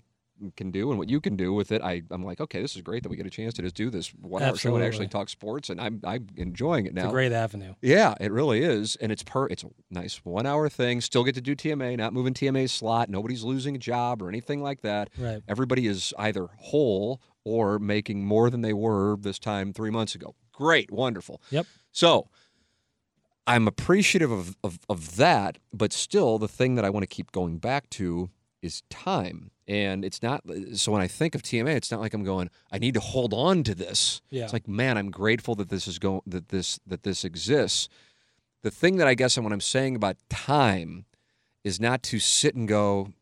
can do and what you can do with it, I, I'm like, okay, this is great that we get a chance to just do this one hour show and actually talk sports, and I'm I'm enjoying it It's now. a great avenue. Yeah, it really is, and it's per. It's a nice one hour thing. Still get to do TMA, not moving TMA's slot. Nobody's losing a job or anything like that. Right. Everybody is either whole or making more than they were this time three months ago. Great, wonderful. Yep. So I'm appreciative of, of, of that, but still, the thing that I want to keep going back to is time. And it's not so when I think of TMA, it's not like I'm going, I need to hold on to this. Yeah. It's like, man, I'm grateful that this is going that this that this exists. The thing that I guess and what I'm saying about time is not to sit and go,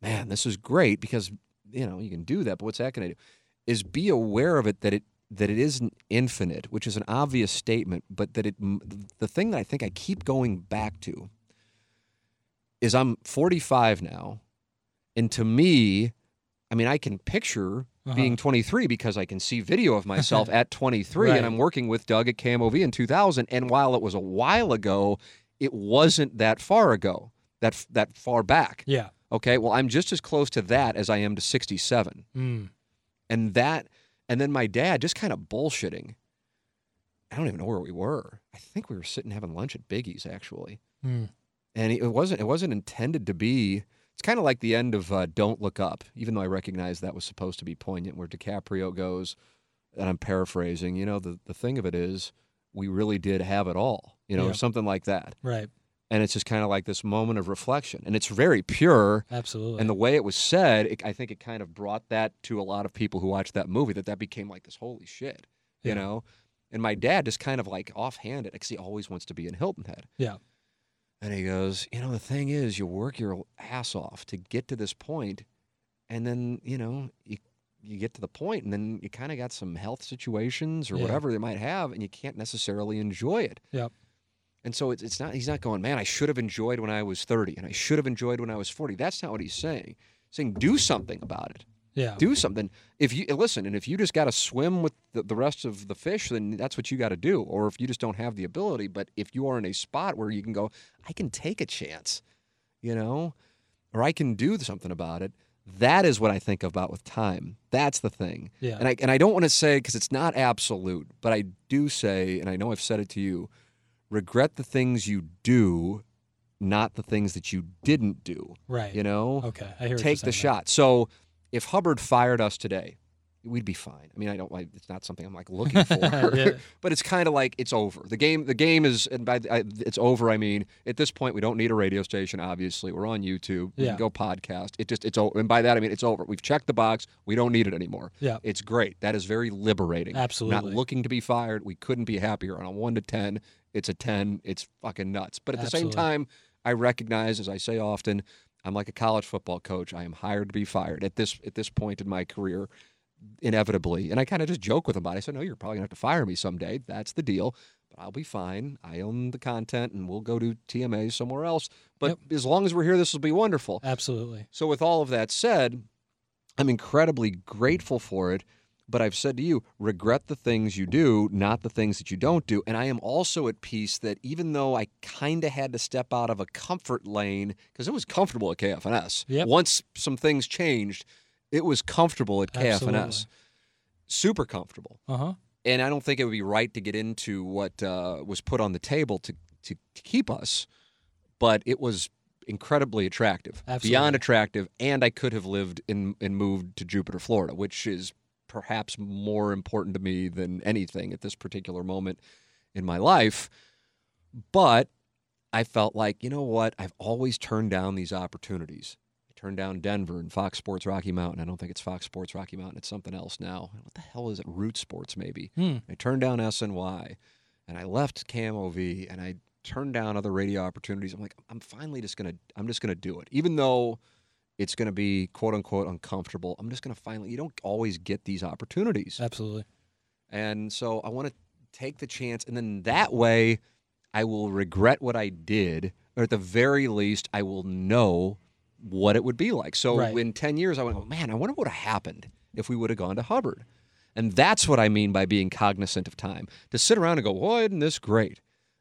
man, this is great because you know you can do that, but what's that going to do? Is be aware of it that it that it isn't infinite, which is an obvious statement, but that it the thing that I think I keep going back to is I'm 45 now, and to me, I mean, I can picture Uh-huh. being 23 because I can see video of myself <laughs> at 23, Right. and I'm working with Doug at KMOV in 2000. And while it was a while ago, it wasn't that far ago, that that far back. Yeah. Okay, well, I'm just as close to that as I am to 67. Mm. And that, and then my dad just kind of bullshitting. I don't even know where we were. I think we were sitting having lunch at Biggie's actually, Mm. and it wasn't. It wasn't intended to be. It's kind of like the end of uh, Don't Look Up, even though I recognize that was supposed to be poignant, where DiCaprio goes, and I'm paraphrasing. You know, the the thing of it is, we really did have it all. You know, Yeah. or something like that. Right. And it's just kind of like this moment of reflection, and it's very pure. Absolutely. And the way it was said, it, I think it kind of brought that to a lot of people who watched that movie. That that became like this holy shit, you Yeah. know. And my dad just kind of like offhanded, because he always wants to be in Hilton Head. Yeah. And he goes, you know, the thing is, you work your ass off to get to this point, and then you know you you get to the point, and then you kind of got some health situations or Yeah. whatever they might have, and you can't necessarily enjoy it. Yep. And so it's, it's not, he's not going, man, I should have enjoyed when I was 30 and I should have enjoyed when I was 40. That's not what he's saying. He's saying, do something about it. Yeah. Do something. If you, listen, and if you just got to swim with the, the rest of the fish, then that's what you got to do. Or if you just don't have the ability, but if you are in a spot where you can go, I can take a chance, you know, or I can do something about it. That is what I think about with time. That's the thing. Yeah. And I and I don't want to say because it's not absolute, but I do say, and I know I've said it to you, regret the things you do, not the things that you didn't do. right. You know, Okay. I hear. take the shot. So if Hubbard fired us today, we'd be fine. I mean, I don't like it's not something I'm like looking <laughs> for, Yeah. but it's kind of like it's over. The game, the game is, and by the- I, it's over. I mean, at this point, we don't need a radio station. Obviously, we're on YouTube. We Yeah. can go podcast. It just it's over. And by that, I mean it's over. We've checked the box. We don't need it anymore. Yeah. it's great. That is very liberating. Absolutely, Not looking to be fired. We couldn't be happier. On a one to ten, it's a ten. It's fucking nuts. But at the same time, I recognize, as I say often, I'm like a college football coach. I am hired to be fired at this at this point in my career, inevitably. And I kind of just joke with them about it. I said, "No, you're probably gonna have to fire me someday. That's the deal." But I'll be fine. I own the content, and we'll go to TMA somewhere else. But as long as we're here, this will be wonderful. Absolutely. So, with all of that said, I'm incredibly grateful for it. But I've said to you, regret the things you do, not the things that you don't do. And I am also at peace that even though I kind of had to step out of a comfort lane, because it was comfortable at KFNS. Yep. Once some things changed, it was comfortable at KFNS. Absolutely. Super comfortable. Uh huh. And I don't think it would be right to get into what uh, was put on the table to, to, to keep us, but it was incredibly attractive, beyond attractive. And I could have lived in and moved to Jupiter, Florida, which is perhaps more important to me than anything at this particular moment in my life. But I felt like, you know what? I've always turned down these opportunities. I turned down Denver and Fox Sports Rocky Mountain. I don't think it's Fox Sports Rocky Mountain. It's something else now. What the hell is it? Root Sports, maybe. Hmm. I turned down SNY and I left KMOV and I turned down other radio opportunities. I'm like, I'm finally just gonna I'm just gonna do it. Even though it's gonna be quote unquote uncomfortable, I'm just gonna finally you don't always get these opportunities. Absolutely. And so I want to take the chance and then that way I will regret what I did, or at the very least, I will know what it would be like. So Right. in 10 years, I went, oh man, I wonder what would have happened if we would have gone to Hubbard. And that's what I mean by being cognizant of time. To sit around and go, well, isn't this great?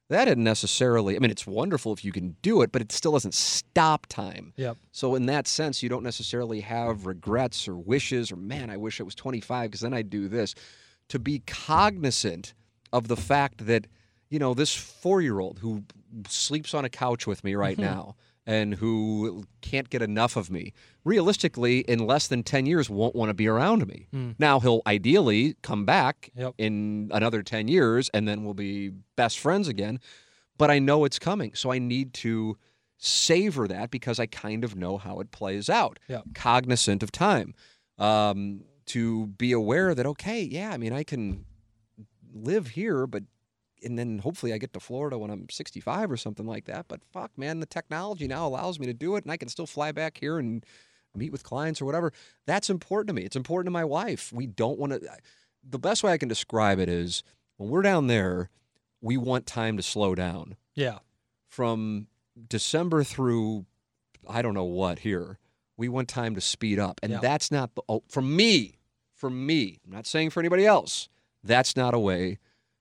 That isn't necessarily. I mean, it's wonderful if you can do it, but it still doesn't stop time. Yep. So in that sense, you don't necessarily have regrets or wishes or man, I wish I was 25 because then I'd do this. To be cognizant of the fact that you know this four-year-old who sleeps on a couch with me right mm-hmm. now and who can't get enough of me, realistically, in less than 10 years, won't want to be around me. Now he'll ideally come back Yep. in another 10 years and then we'll be best friends again. But I know it's coming. So I need to savor that because I kind of know how it plays out. Yep. Cognizant of time. Um, to be aware that, okay, yeah, I mean, I can live here, but and then hopefully I get to Florida when I'm 65 or something like that. But fuck, man, the technology now allows me to do it, and I can still fly back here and meet with clients or whatever. That's important to me. It's important to my wife. We don't want to. The best way I can describe it is when we're down there, we want time to slow down Yeah. from December through I don't know what here. We want time to speed up, and Yeah. that's not the oh, for me. For me, I'm not saying for anybody else. That's not a way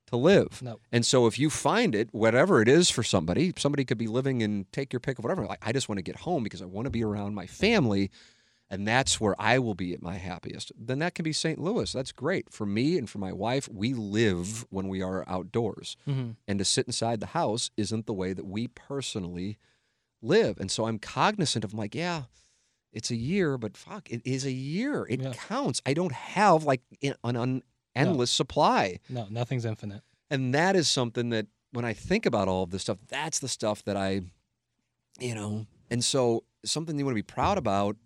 to live. No. And so if you find it, whatever it is for somebody, somebody could be living and take your pick of whatever. Like I just want to get home because I want to be around my family, and that's where I will be at my happiest. Then that can be St. Louis. That's great for me and for my wife. We live when we are outdoors hmm and to sit inside the house isn't the way that we personally live. And so I'm cognizant of like, yeah, it's a year, but fuck, it is a year. It Yeah. counts. I don't have like an, an endless supply. No, nothing's infinite. And that is something that when I think about all of this stuff, that's the stuff that I, you know, and so something you want to be proud about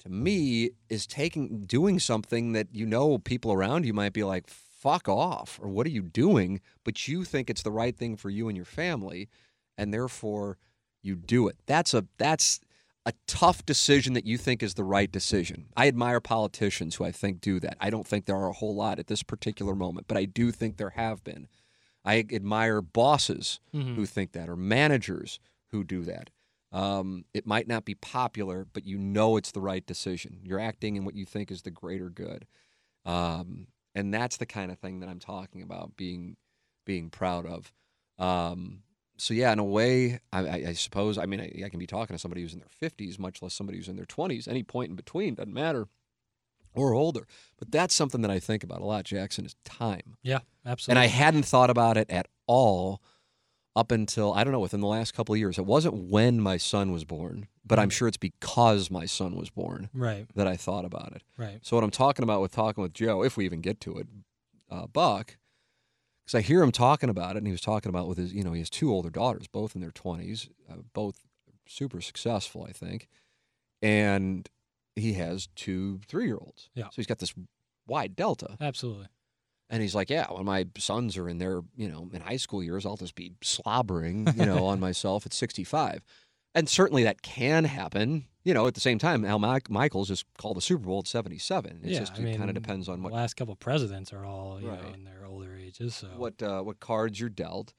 to me is taking, doing something that you know people around you might be like, fuck off, or what are you doing? But you think it's the right thing for you and your family, and therefore you do it. That's a, that's, a tough decision that you think is the right decision. I admire politicians who I think do that. I don't think there are a whole lot at this particular moment, but I do think there have been. I admire bosses Mhm. who think that or managers who do that. Um, it might not be popular, but you know it's the right decision. You're acting in what you think is the greater good. Um, and that's the kind of thing that I'm talking about being being proud of. Um, so yeah, in a way, I, I, I suppose. I mean, I, I can be talking to somebody who's in their 50s, much less somebody who's in their 20s. Any point in between doesn't matter, or older. But that's something that I think about a lot. Jackson is time, Yeah, absolutely. and. I hadn't thought about it at all up until I don't know within the last couple of years. It wasn't when my son was born, but I'm sure it's because my son was born right, that I thought about it. right. So what I'm talking about with talking with Joe, if we even get to it, uh, Buck, because I hear him talking about it, and he was talking about with his, you know, he has two older daughters, both in their 20s, uh, both super successful, I think, and he has two three-year-olds. Yeah. So he's got this wide delta, Absolutely. and he's like, yeah, when my sons are in their, you know, in high school years, I'll just be slobbering, you know, <laughs> on myself at 65. And certainly that can happen. You know, at the same time, Al Michaels just called the Super Bowl at 77. It's yeah, just, I it mean, kind of depends on the what last couple presidents are all you know in their older ages. So what uh, what cards you're dealt,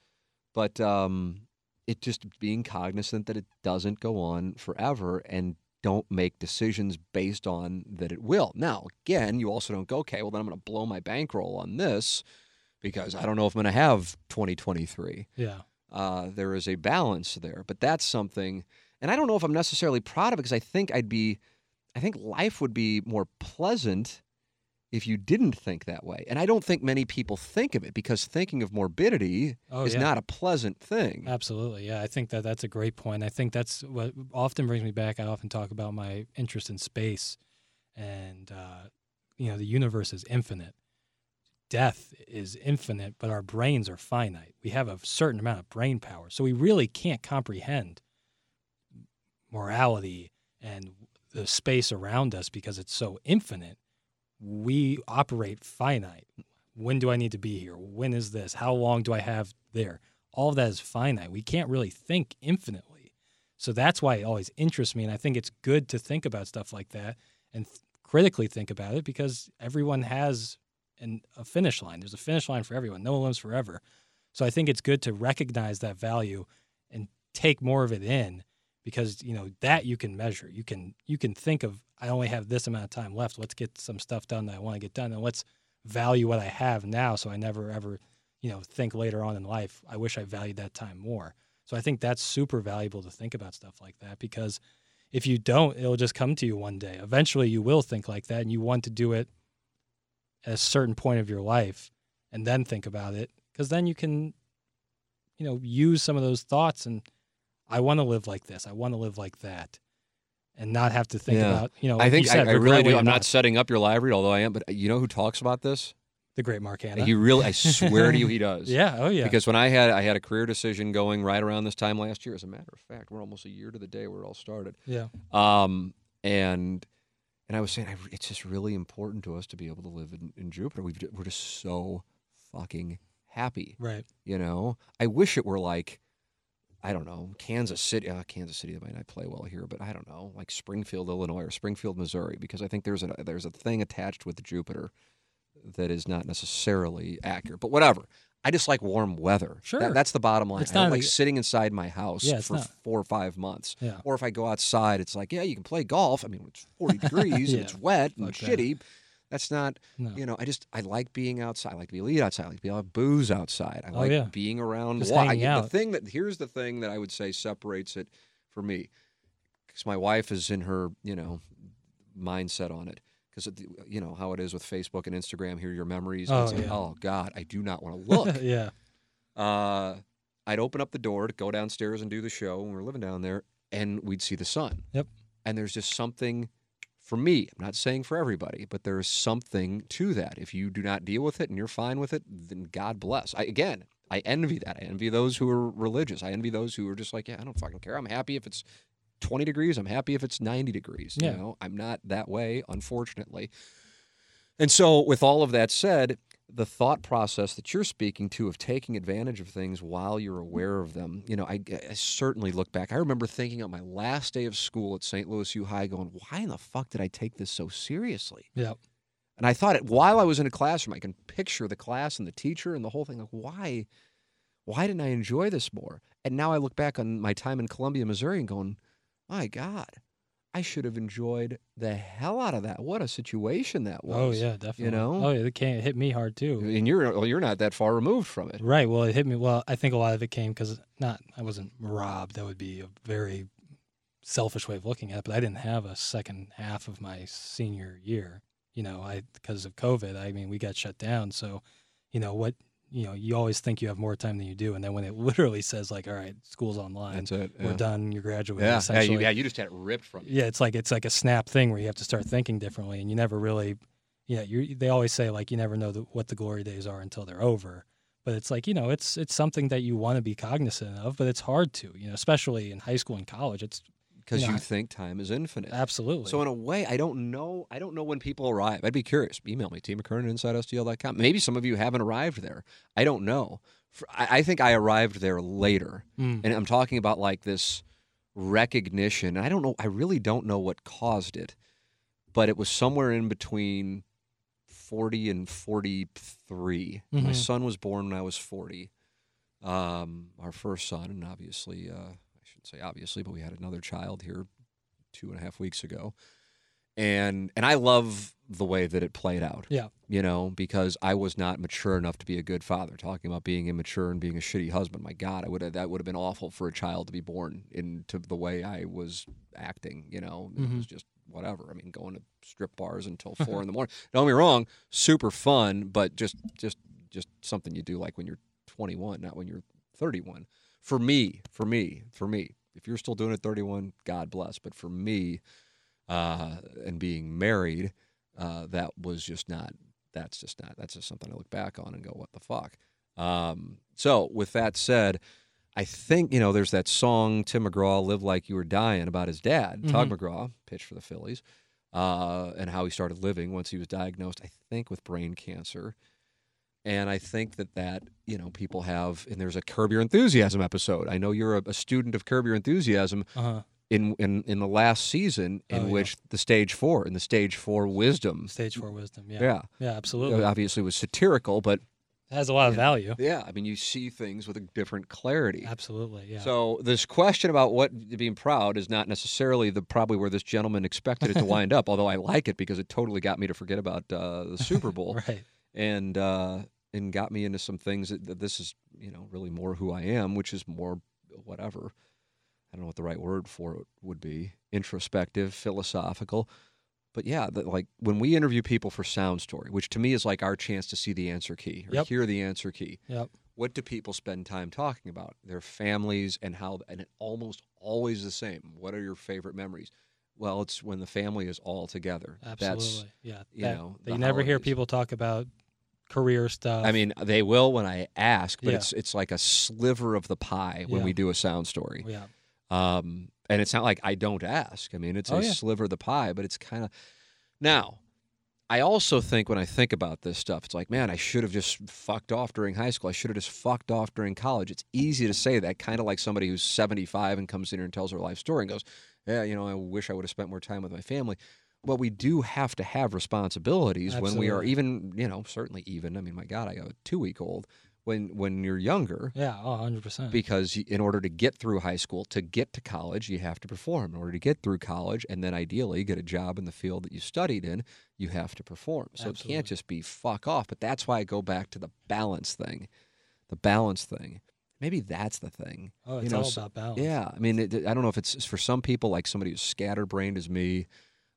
but um, it just being cognizant that it doesn't go on forever and don't make decisions based on that it will. Now, again, you also don't go, okay, well then I'm going to blow my bankroll on this because I don't know if I'm going to have 2023. yeah, Uh, there is a balance there, but that's something, and I don't know if I'm necessarily proud of it because I think I'd be, I think life would be more pleasant if you didn't think that way. And I don't think many people think of it because thinking of morbidity Oh, is yeah. not a pleasant thing. absolutely. Yeah, I think that that's a great point. I think that's what often brings me back. I often talk about my interest in space, and uh, you know, the universe is infinite. Death is infinite, but our brains are finite. We have a certain amount of brain power, so we really can't comprehend morality and the space around us because it's so infinite. We operate finite. When do I need to be here? When is this? How long do I have there? All of that is finite. We can't really think infinitely. So that's why it always interests me. And I think it's good to think about stuff like that and th- critically think about it because everyone has an, a finish line. There's a finish line for everyone. No one lives forever. So I think it's good to recognize that value and take more of it in because you know that you can measure. You can you can think of I only have this amount of time left. Let's get some stuff done that I want to get done, and let's value what I have now, so I never ever you know, think later on in life, I wish I valued that time more. So I think that's super valuable to think about stuff like that because if you don't, it'll just come to you one day. Eventually, you will think like that, and you want to do it at a certain point of your life, and then think about it because then you can, you know, use some of those thoughts and I want to live like this. I want to live like that, and not have to think Yeah. about you know. I think said, I, I really do. I'm you're not setting up your read, although I am. But you know who talks about this? the great Mark Hannah. He really, I swear to you, he <laughs> does. yeah. Oh yeah. Because when I had I had a career decision going right around this time last year. As a matter of fact, we're almost a year to the day where it all started. yeah. Um, and and I was saying I, it's just really important to us to be able to live in, in Jupiter. We've, we're just so fucking happy. Right. You know, I wish it were like, I don't know, Kansas City. Uh, Kansas City might not play well here, but I don't know, like Springfield, Illinois, or Springfield, Missouri, because I think there's a there's a thing attached with Jupiter that is not necessarily accurate. But whatever. I just like warm weather. Sure. That- that's the bottom line. It's I don't like like- sitting inside my house Yeah, for not. four or five months. Yeah. Or if I go outside, it's like, yeah, you can play golf. I mean, it's 40 <laughs> degrees Yeah, and it's wet and fuck that. That's not, No. you know, I just, I like being outside. I like to be lead outside. I like to be able to booze outside. I Oh, like yeah. being around Just I- The thing that, here's the thing that I would say separates it for me. Because my wife is in her, you know, mindset on it. Because, you know, how it is with Facebook and Instagram, here are your memories. Oh, it's like, yeah. oh, God, I do not want to <laughs> look yeah. uh, I'd open up the door to go downstairs and do the show when we were living down there, and we'd see the sun. Yep. And there's just something for me. I'm not saying for everybody, but there's something to that. If you do not deal with it and you're fine with it, then God bless. I, again, I envy that. I envy those who are religious. I envy those who are just like, yeah, I don't fucking care. I'm happy if it's 20 degrees. I'm happy if it's 90 degrees. Yeah. You know, I'm not that way, unfortunately. And so, with all of that said, the thought process that you're speaking to of taking advantage of things while you're aware of them, you know, I, I certainly look back. I remember thinking on my last day of school at St. Louis U High, going, why in the fuck did I take this so seriously? Yeah. And I thought it while I was in a classroom, I can picture the class and the teacher and the whole thing. Like, why, why didn't I enjoy this more? And now I look back on my time in Columbia, Missouri, and going, my God, I should have enjoyed the hell out of that. What a situation that oh, was. Oh yeah, definitely. You know? Oh yeah, it came. It hit me hard too. And you're well, you're not that far removed from it. Right. Well, it hit me. Well, I think a lot of it came because not I wasn't robbed. That would be a very selfish way of looking at it. But I didn't have a second half of my senior year. You know, I because of COVID. I mean, we got shut down. So, you know what? You know, you always think you have more time than you do, and then when it <laughs> literally says like, "All right, school's online, That's it. we're done, you're graduating," Yeah, yeah, you, yeah, you just had it ripped from you. yeah, it's like it's like a snap thing where you have to start thinking differently, and you never really, yeah, you they always say like you never know the, what the glory days are until they're over, but it's like you know it's it's something that you want to be cognizant of, but it's hard to, you know, especially in high school and college. It's because you you think time is infinite. absolutely So in a way, I don't know. I don't know when people arrive. I'd be curious. Email me, T McKernan, InsideSTL.com. Maybe some of you haven't arrived there. I don't know. I, I think I arrived there later, Mm. and I'm talking about like this recognition. I don't know. I really don't know what caused it, but it was somewhere in between 40 and 43. My Mhm. son was born when I was 40. Um, our first son, and obviously, uh, shouldn't say obviously, but we had another child here two and a half weeks ago, and and I love the way that it played out. Yeah. you know, because I was not mature enough to be a good father. Talking about being immature and being a shitty husband, my God, I would have that would have been awful for a child to be born into the way I was acting. You know, it Mhm. was just whatever. I mean, going to strip bars until <laughs> four in the morning. Don't get me wrong, super fun, but just just just something you do like when you're 21, not when you're 31. For me, for me, for me. If you're still doing it 31, God bless. But for me, uh, and being married, uh, that was just not. That's just not. That's just something I look back on and go, "What the fuck." Um, so, with that said, I think you know there's that song Tim McGraw "Live Like You Were Dying" about his dad, Tug McGraw, pitched for the Phillies, uh, and how he started living once he was diagnosed, I think, with brain cancer. And I think that that you know people have, and there's a Curb Your Enthusiasm episode. I know you're a, a student of Curb Your Enthusiasm uh-huh. in in in the last season, in Oh, yeah. which the stage four, in the stage four wisdom, stage four wisdom. Yeah, yeah, yeah, absolutely. obviously was satirical, but it has a lot of value. yeah, I mean you see things with a different clarity. Absolutely, yeah. So this question about what being proud is not necessarily the probably where this gentleman expected it to wind <laughs> up. Although I like it because it totally got me to forget about uh, the Super Bowl <laughs> right. and uh, and got me into some things that, that this is you know really more who I am, which is more whatever. I don't know what the right word for it would be introspective, philosophical. But yeah, the, like when we interview people for Sound Story, which to me is like our chance to see the answer key or Yep. hear the answer key. Yep. What do people spend time talking about? Their families and how, and it almost always the same. What are your favorite memories? Well, it's when the family is all together. Absolutely. That's, yeah. you that- know, you never hear people talk about career stuff. I mean, they will when I ask, but Yeah. it's it's like a sliver of the pie when Yeah. we do a sound story. yeah. Um, and it's not like I don't ask. I mean, it's Oh, a yeah. sliver of the pie, but it's kind of now. I also think when I think about this stuff, it's like, man, I should have just fucked off during high school. I should have just fucked off during college. It's easy to say that, kind of like somebody who's 75 and comes in here and tells her life story and goes, yeah, you know, I wish I would have spent more time with my family. But we do have to have responsibilities when we are even, you know, certainly even. I mean, my God, I got a two week old. When when you're younger, Yeah. Oh, 100%. because in order to get through high school to get to college you have to perform in order to get through college and then ideally get a job in the field that you studied in you have to perform so it can't just be fuck off but that's why i go back to the balance thing the balance thing maybe that's the thing oh, you it's know, all about balance. yeah i mean it, i don't know if it's for some people like somebody who's scatterbrained as me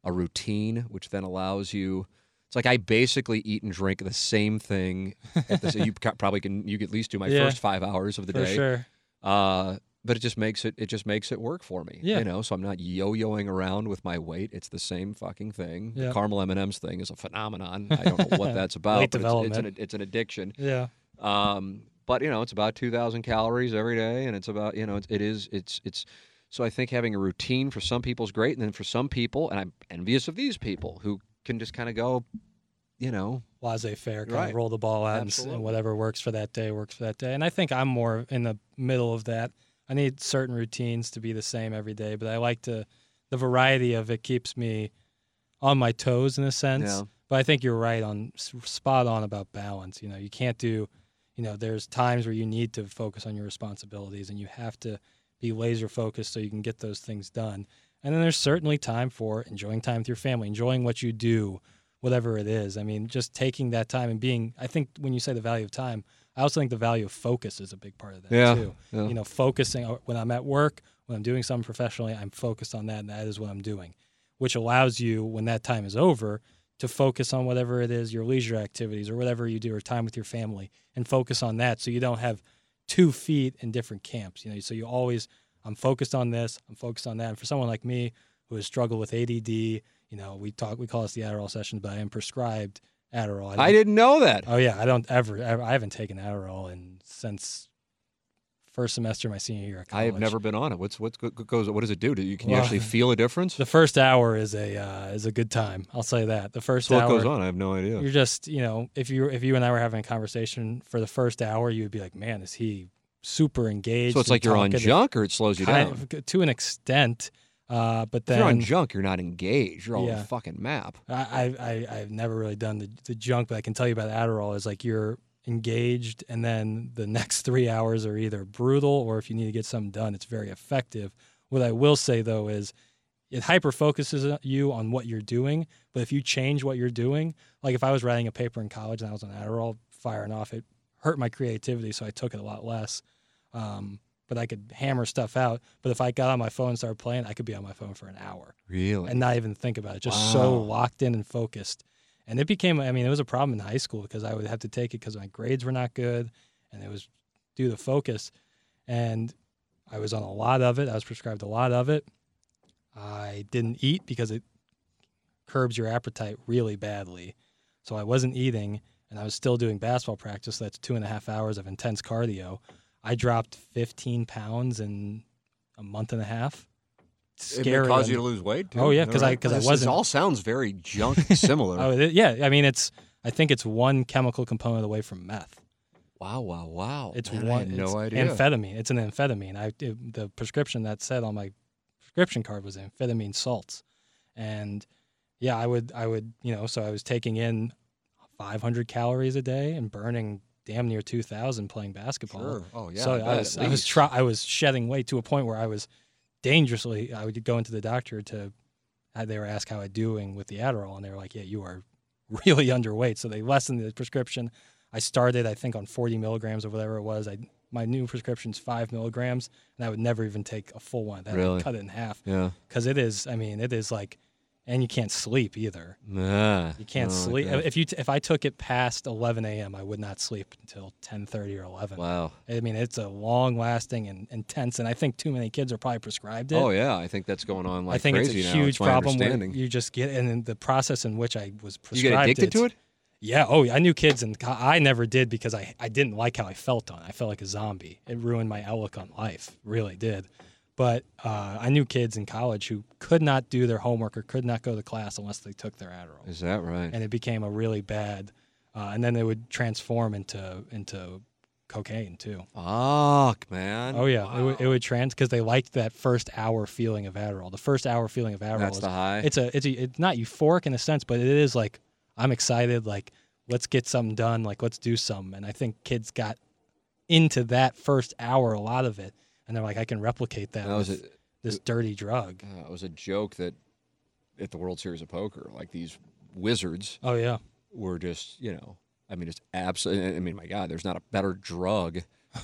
a routine which then allows you it's like I basically eat and drink the same thing. At the, <laughs> you probably can you at least do my Yeah. first five hours of the For day. sure. Uh, but it just makes it it just makes it work for me. Yeah. You know, so I'm not yo-yoing around with my weight. It's the same fucking thing. Yeah. The caramel M&Ms thing is a phenomenon. I don't know what <laughs> that's about. Late but it's, it's an it's an addiction. Yeah. Um, but you know, it's about 2,000 calories every day, and it's about you know, it's, it is it's it's. So I think having a routine for some people is great, and then for some people, and I'm envious of these people who can just kind of go, you know, laissez faire, kind Right. of roll the ball out and, and whatever works for that day works for that day. And I think I'm more in the middle of that. I need certain routines to be the same every day, but I like to the variety of it keeps me on my toes in a sense. Yeah. But I think you're right on spot on about balance. You know, you can't do, you know, there's times where you need to focus on your responsibilities and you have to be laser focused so you can get those things done. And then there's certainly time for enjoying time with your family, enjoying what you do, whatever it is. I mean, just taking that time and being, I think when you say the value of time, I also think the value of focus is a big part of that Yeah, too. yeah. You know, focusing uh, when I'm at work, when I'm doing something professionally, I'm focused on that and that is what I'm doing, which allows you when that time is over to focus on whatever it is, your leisure activities or whatever you do or time with your family and focus on that so you don't have two feet in different camps, you know, so you always I'm focused on this, I'm focused on that. And for someone like me who has struggled with ADD, you know, we talk we call this the Adderall session, but I am prescribed Adderall. I don't- didn't know that. Oh yeah, I don't ever, ever I haven't taken Adderall in since first semester of my senior year. I have never been on it. What's what goes? What does it do? Do you can you Well, actually feel a difference? The first hour is a uh, is a good time. I'll say that. The first So what hour goes on? I have no idea. You're just, you know, if you if you and I were having a conversation for the first hour, you would be like, "Man, is he super engaged?" So it's like you're on talkative?" junk, or it slows you down. of, to an extent. Uh, but If then you're on junk, you're not engaged. You're all over Yeah. the fucking map. I, I, I I've never really done the, the junk, but I can tell you about Adderall is like you're engaged, and then the next three hours are either brutal or if you need to get something done, it's very effective. What I will say though is it hyper focuses you on what you're doing, but if you change what you're doing, like if I was writing a paper in college and I was on Adderall firing off, it hurt my creativity, so I took it a lot less. Um, but I could hammer stuff out. But if I got on my phone and started playing, I could be on my phone for an hour Really? and not even think about it. Just so locked in and focused. And it became, I mean, it was a problem in high school because I would have to take it because my grades were not good and it was due to focus. And I was on a lot of it. I was prescribed a lot of it. I didn't eat because it curbs your appetite really badly. So I wasn't eating and I was still doing basketball practice. That's two and a half hours of intense cardio. I dropped 15 pounds in a month and a half. Scary. It caused on- you to lose weight. Too? Oh, yeah, 'cause I- Alright. 'cause I wasn't- This all sounds very junk <laughs> similar. Oh, yeah. I mean, it's. I think it's one chemical component away from meth. wow! Wow! Wow! It's Man, I one. had no it's idea. Amphetamine. It's an amphetamine. I it, the prescription that said on my prescription card was amphetamine salts, and yeah, I would I would you know so I was taking in 500 calories a day and burning damn near 2,000 playing basketball. Sure. Oh yeah. so I, I, was I was try, I was shedding weight to a point where I was dangerously. I would go into the doctor to. uh, They were asked how I doing with the Adderall, and they were like, "Yeah, you are <laughs> really underweight." So they lessened the prescription. I started, I think, on 40 milligrams or whatever it was. I my new prescription's five milligrams, and I would never even take a full one. That Really? cut it in half Yeah. because it is. I mean, it is like, and you can't sleep either. Nah. You can't Oh, sleep if you t- if I took it past 11 a.m. I would not sleep until 10:30 or 11. Wow. I mean, it's a long lasting and intense, and I think too many kids are probably prescribed it. Oh yeah, I think that's going on like crazy. I think it's a now. huge It's problem where you just get, and then the process in which I was prescribed. You get addicted to it? Yeah. Oh, yeah, I knew kids, and I never did because I, I didn't like how I felt on. it. I felt like a zombie. It ruined my outlook on life. Really did. But uh, I knew kids in college who could not do their homework or could not go to class unless they took their Adderall, Is that right? and it became a really bad. Uh, and then they would transform into into cocaine too. Fuck, man. Oh yeah, it, would, it would trans because they liked that first hour feeling of Adderall. The first hour feeling of Adderall That's is the high. it's a it's a, it's not euphoric in a sense, but it is like I'm excited. Like let's get something done. Like let's do something. And I think kids got into that first hour a lot of it, and they're like, I can replicate that, that was a, this dirty drug. uh, it was a joke that at the World Series of Poker, like these wizards Oh yeah, were just, you know, I mean, just absolutely. I mean, my God, there's not a better drug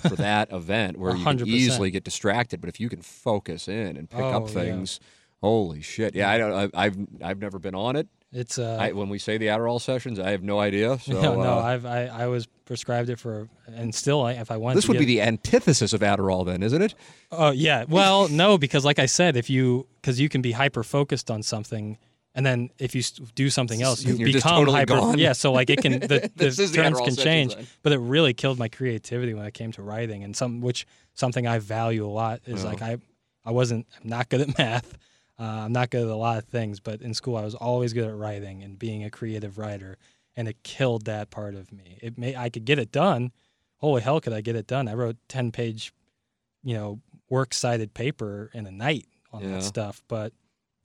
for that <laughs> event where you can easily get distracted. But if you can focus in and pick Oh, up yeah. things, holy shit! Yeah, I don't. I, I've I've never been on it. It's uh. I, when we say the Adderall sessions, I have no idea. <laughs> So no, no, uh, I've I, I was prescribed it for, and still, I- if I want, this would be the antithesis of Adderall, then, isn't it? Oh yeah. Well, no, because like I said, if you because you can be hyper focused on something, and then if you do something else, you You're become totally hyper. gone. Yeah. So like it can the, <laughs> the is the terms can sessions, change, then. but it really killed my creativity when it came to writing, and some which something I value a lot is Yeah. like I I wasn't I'm not good at <laughs> math. Uh, I'm not good at a lot of things, but in school I was always good at writing and being a creative writer, and it killed that part of me. It may I could get it done. Holy hell, could I get it done? I wrote ten page, you know, works cited paper in a night on Yeah. that stuff, but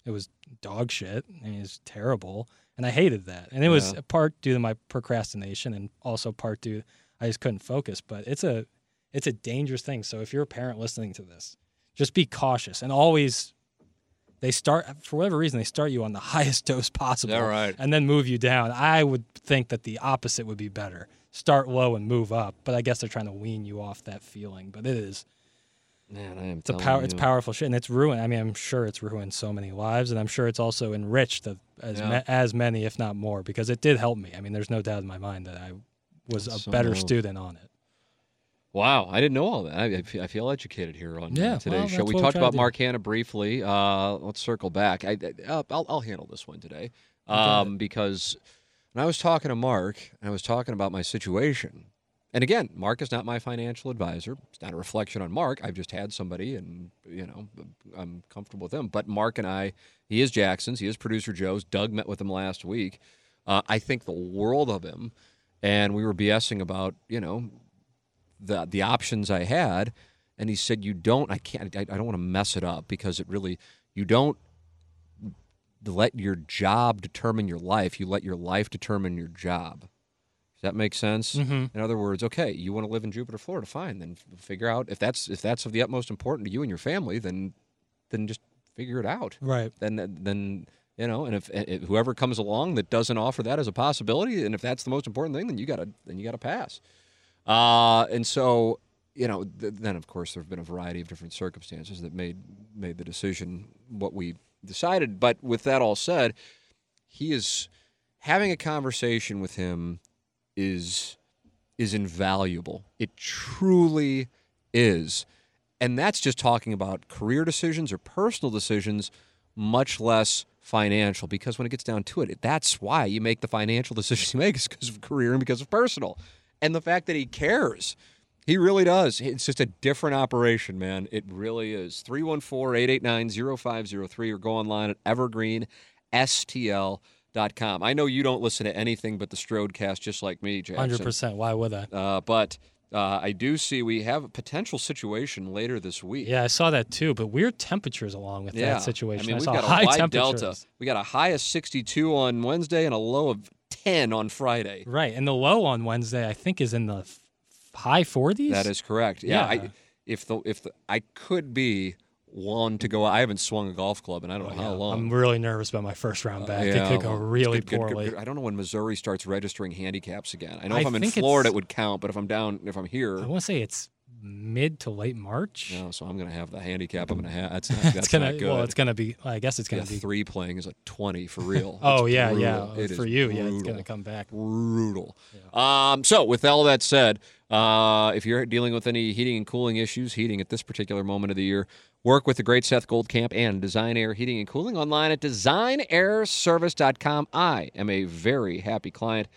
it was dog shit. I mean, it was terrible, and I hated that. And it was Yeah. part due to my procrastination, and also part due I just couldn't focus. But it's a it's a dangerous thing. So if you're a parent listening to this, just be cautious and always. They start for whatever reason they start you on the <laughs> highest dose possible, Yeah, right. and then move you down. I would think that the opposite would be better. Start low and move up, but I guess they're trying to wean you off that feeling. But it is Man, I am. it's a power. It's powerful shit, and it's ruined. I mean, I'm sure it's ruined so many lives, and I'm sure it's also enriched the, as Yeah. ma- as many, if not more, because it did help me. I mean, there's no doubt in my mind that I was a So better student on it. Wow, I didn't know all that. I, I feel- educated here on Yeah, today's well, show. We talked about. Mark Hannah briefly. Uh, let's circle back. I, I, I'll, I'll handle this one today um, because when I was talking to Mark, I was talking about my situation. And again, Mark is not my financial advisor. It's not a reflection on Mark. I've just had somebody, and you know, I'm comfortable with him. But Mark and I, he is Jackson's. He is producer Joe's. Doug met with him last week. Uh, I think the world of him, and we were BSing about you know the the options I had, and he said, "You don't. I can't. I, I don't want to mess it up because it really. You don't let your job determine your life. You let your life determine your job. Does that make sense? Mhm. In other words, okay, you want to live in Jupiter, Florida, fine. Then figure out if that's if that's of the utmost importance to you and your family. Then then just figure it out. Right. Then then you know, and if, if whoever comes along that doesn't offer that as a possibility, and if that's the most important thing, then you gotta then you gotta pass. Uh, and so you know, th- then of course there have been a variety of different circumstances that made made the decision what we decided. But with that all said, he is having a conversation with him is is invaluable. It truly is. And that's just talking about career decisions or personal decisions, much less financial. Because when it gets down to it, that's why you make the financial <laughs> decisions you make is because of career and because of personal. And the fact that he cares. He really does. It's just a different operation, man. It really is. 314 889 0503 or go online at evergreenstl.com. I know you don't listen to anything but the Strodecast just like me, Jackson. Hundred percent. Why would I? Uh, but uh, I do see we have a potential situation later this week. Yeah, I saw that too. But weird temperatures along with Yeah. that situation. I mean, we've saw got a high wide delta. We got a high of 62 on Wednesday and a low of 10 on Friday. Right, and the low on Wednesday I think is in the f- high 40s. That is correct. Yeah. Yeah. I, if the if the, I could be one to go. I haven't swung a golf club and I don't know how long. I'm really nervous about my first round back. Uh, it could go well, really good, good, good, poorly. good. I don't know when Missouri starts registering handicaps again. I know I if I'm in Florida, it would count, but if I'm down, if I'm here, I want to say it's mid to late March. no. So I'm going to have the handicap. I'm going to have. That's <laughs> not, that's gonna not good. well, it's gonna be. I guess it's gonna be. three playing is a 20 for <laughs> real. Oh It's yeah, yeah. brutal. It For you, yeah, it's gonna come back. brutal. Um, so, with all that said, uh, if you're dealing with any heating and cooling issues, heating at this particular moment of the year, work with the great Seth Goldcamp and Design Aire Heating and Cooling online at designairservice.com. I am a very happy client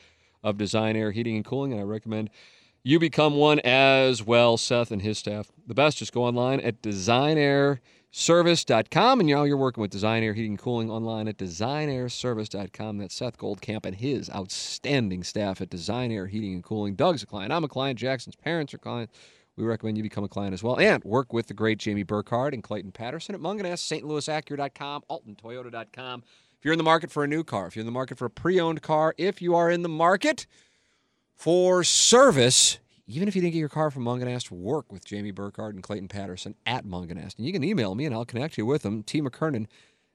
of Design Aire Heating and Cooling, and I recommend you become one as well, Seth and his staff. The best, just go online at designairservice.com. And now you're working with Design Aire Heating and Cooling online at designairservice.com. That's Seth Goldcamp and his outstanding staff at Design Aire Heating and Cooling. Doug's a client. I'm a client. Jackson's parents are clients. We recommend you become a client as well. And work with the great Jamie Burkhardt and Clayton Patterson at Mungenast, stlouisacura.com, altontoyota.com. If you're in the market for a new car, if you're in the market for a pre-owned car, if you are in the market for service, even if you didn't get your car from Mungenast, work with Jamie Burkhardt and Clayton Patterson at Mungenast. And you can email me and I'll connect you with them. T. McKernan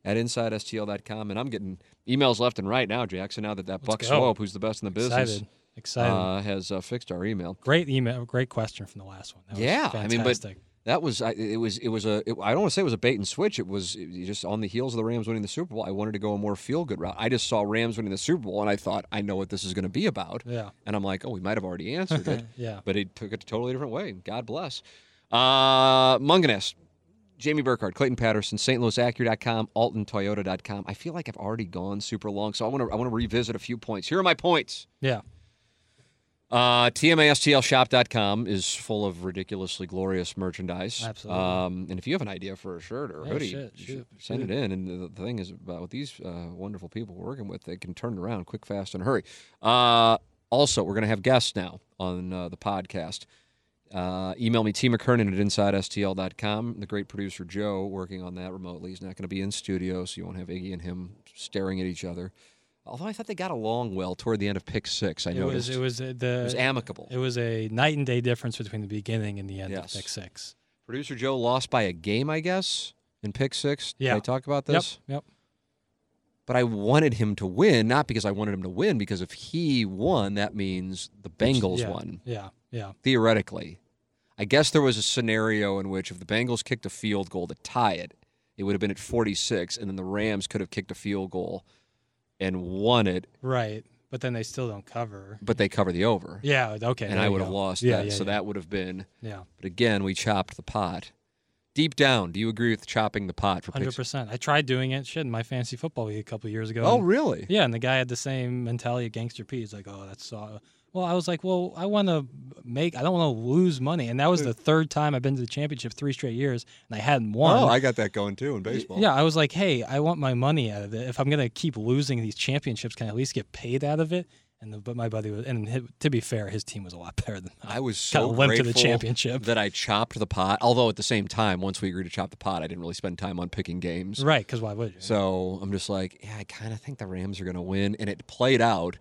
at InsideSTL.com. And I'm getting emails left and right now, Jackson, now that that Buck go. Swope, who's the best in the business, Excited, excited. uh, has uh, fixed our email. great email, great question from the last one. That was Yeah, I mean, but fantastic. That was it was it was a it, I don't want to say it was a bait and switch. It was it- just on the heels of the Rams winning the Super Bowl. I wanted to go a more feel good route. I just saw Rams winning the Super Bowl and I thought I know what this is going to be about. yeah, And I'm like, oh, we might have already answered it. <laughs> yeah. but he took it a totally different way. God bless. Uh, Mungenast, Jamie Burkhardt, Clayton Patterson, St. Louis Acura.com, AltonToyota.com. I feel like I've already gone super long, so I want to I want to revisit a few points. Here are my points. Yeah. Uh, TMASTLshop.com is full of ridiculously glorious merchandise. Absolutely. Um, and if you have an idea for a shirt or a Oh, hoodie, shit, shoot, send shoot. it in. And the, the thing is about with these uh, wonderful people we're working with, they can turn it around quick, fast, and hurry. Uh, also, we're going to have guests now on uh, the podcast. Uh, email me, T. McKernan at InsideSTL.com. The great producer Joe working on that remotely. He's not going to be in studio, so you won't have Iggy and him staring at each other. Although I thought they got along well toward the end of pick six. I It noticed was it was uh, the it was amicable. it was a night and day difference between the beginning and the end Yes. of pick six. Producer Joe lost by a game, I guess, in pick six. Did Yeah. I talk about Yep. this? Yep. But I wanted him to win, not because I wanted him to win, because if he won, that means the Bengals yeah, won, Yeah. Yeah. theoretically. I guess there was a scenario in which if the Bengals kicked a field goal to tie it, it would have been at 46, and then the Rams could have kicked a field goal and won it, Right. But then they still don't cover. but they cover the over. Yeah. Okay. and I would have lost Yeah, that. yeah, so yeah. that would have been. Yeah. But again, we chopped the pot. Deep down, do you agree with chopping the pot for Hundred picks? percent. I tried doing it. Shit, in my fantasy football league a couple years ago. Oh, and- really? Yeah, and the guy had the same mentality of Gangster P. He's like, "Oh, that's uh, well." I was like, "Well, I want to make. I don't want to lose money." And that was the third time I've been to the championship three straight years, and I hadn't won. Oh, I got that going too in baseball. Yeah, I was like, "Hey, I want my money out of it. If I'm gonna keep losing these championships, can I at least get paid out of it?" And the, but my buddy was, and hi- to be fair, his team was a lot <laughs> better than I was so limped to the championship. that I chopped the pot. Although at the same time, once we agreed to chop the pot, I didn't really spend time on picking games. right. Because why would you? So I'm just like, yeah, I kind of think the Rams are going to win, and it played out.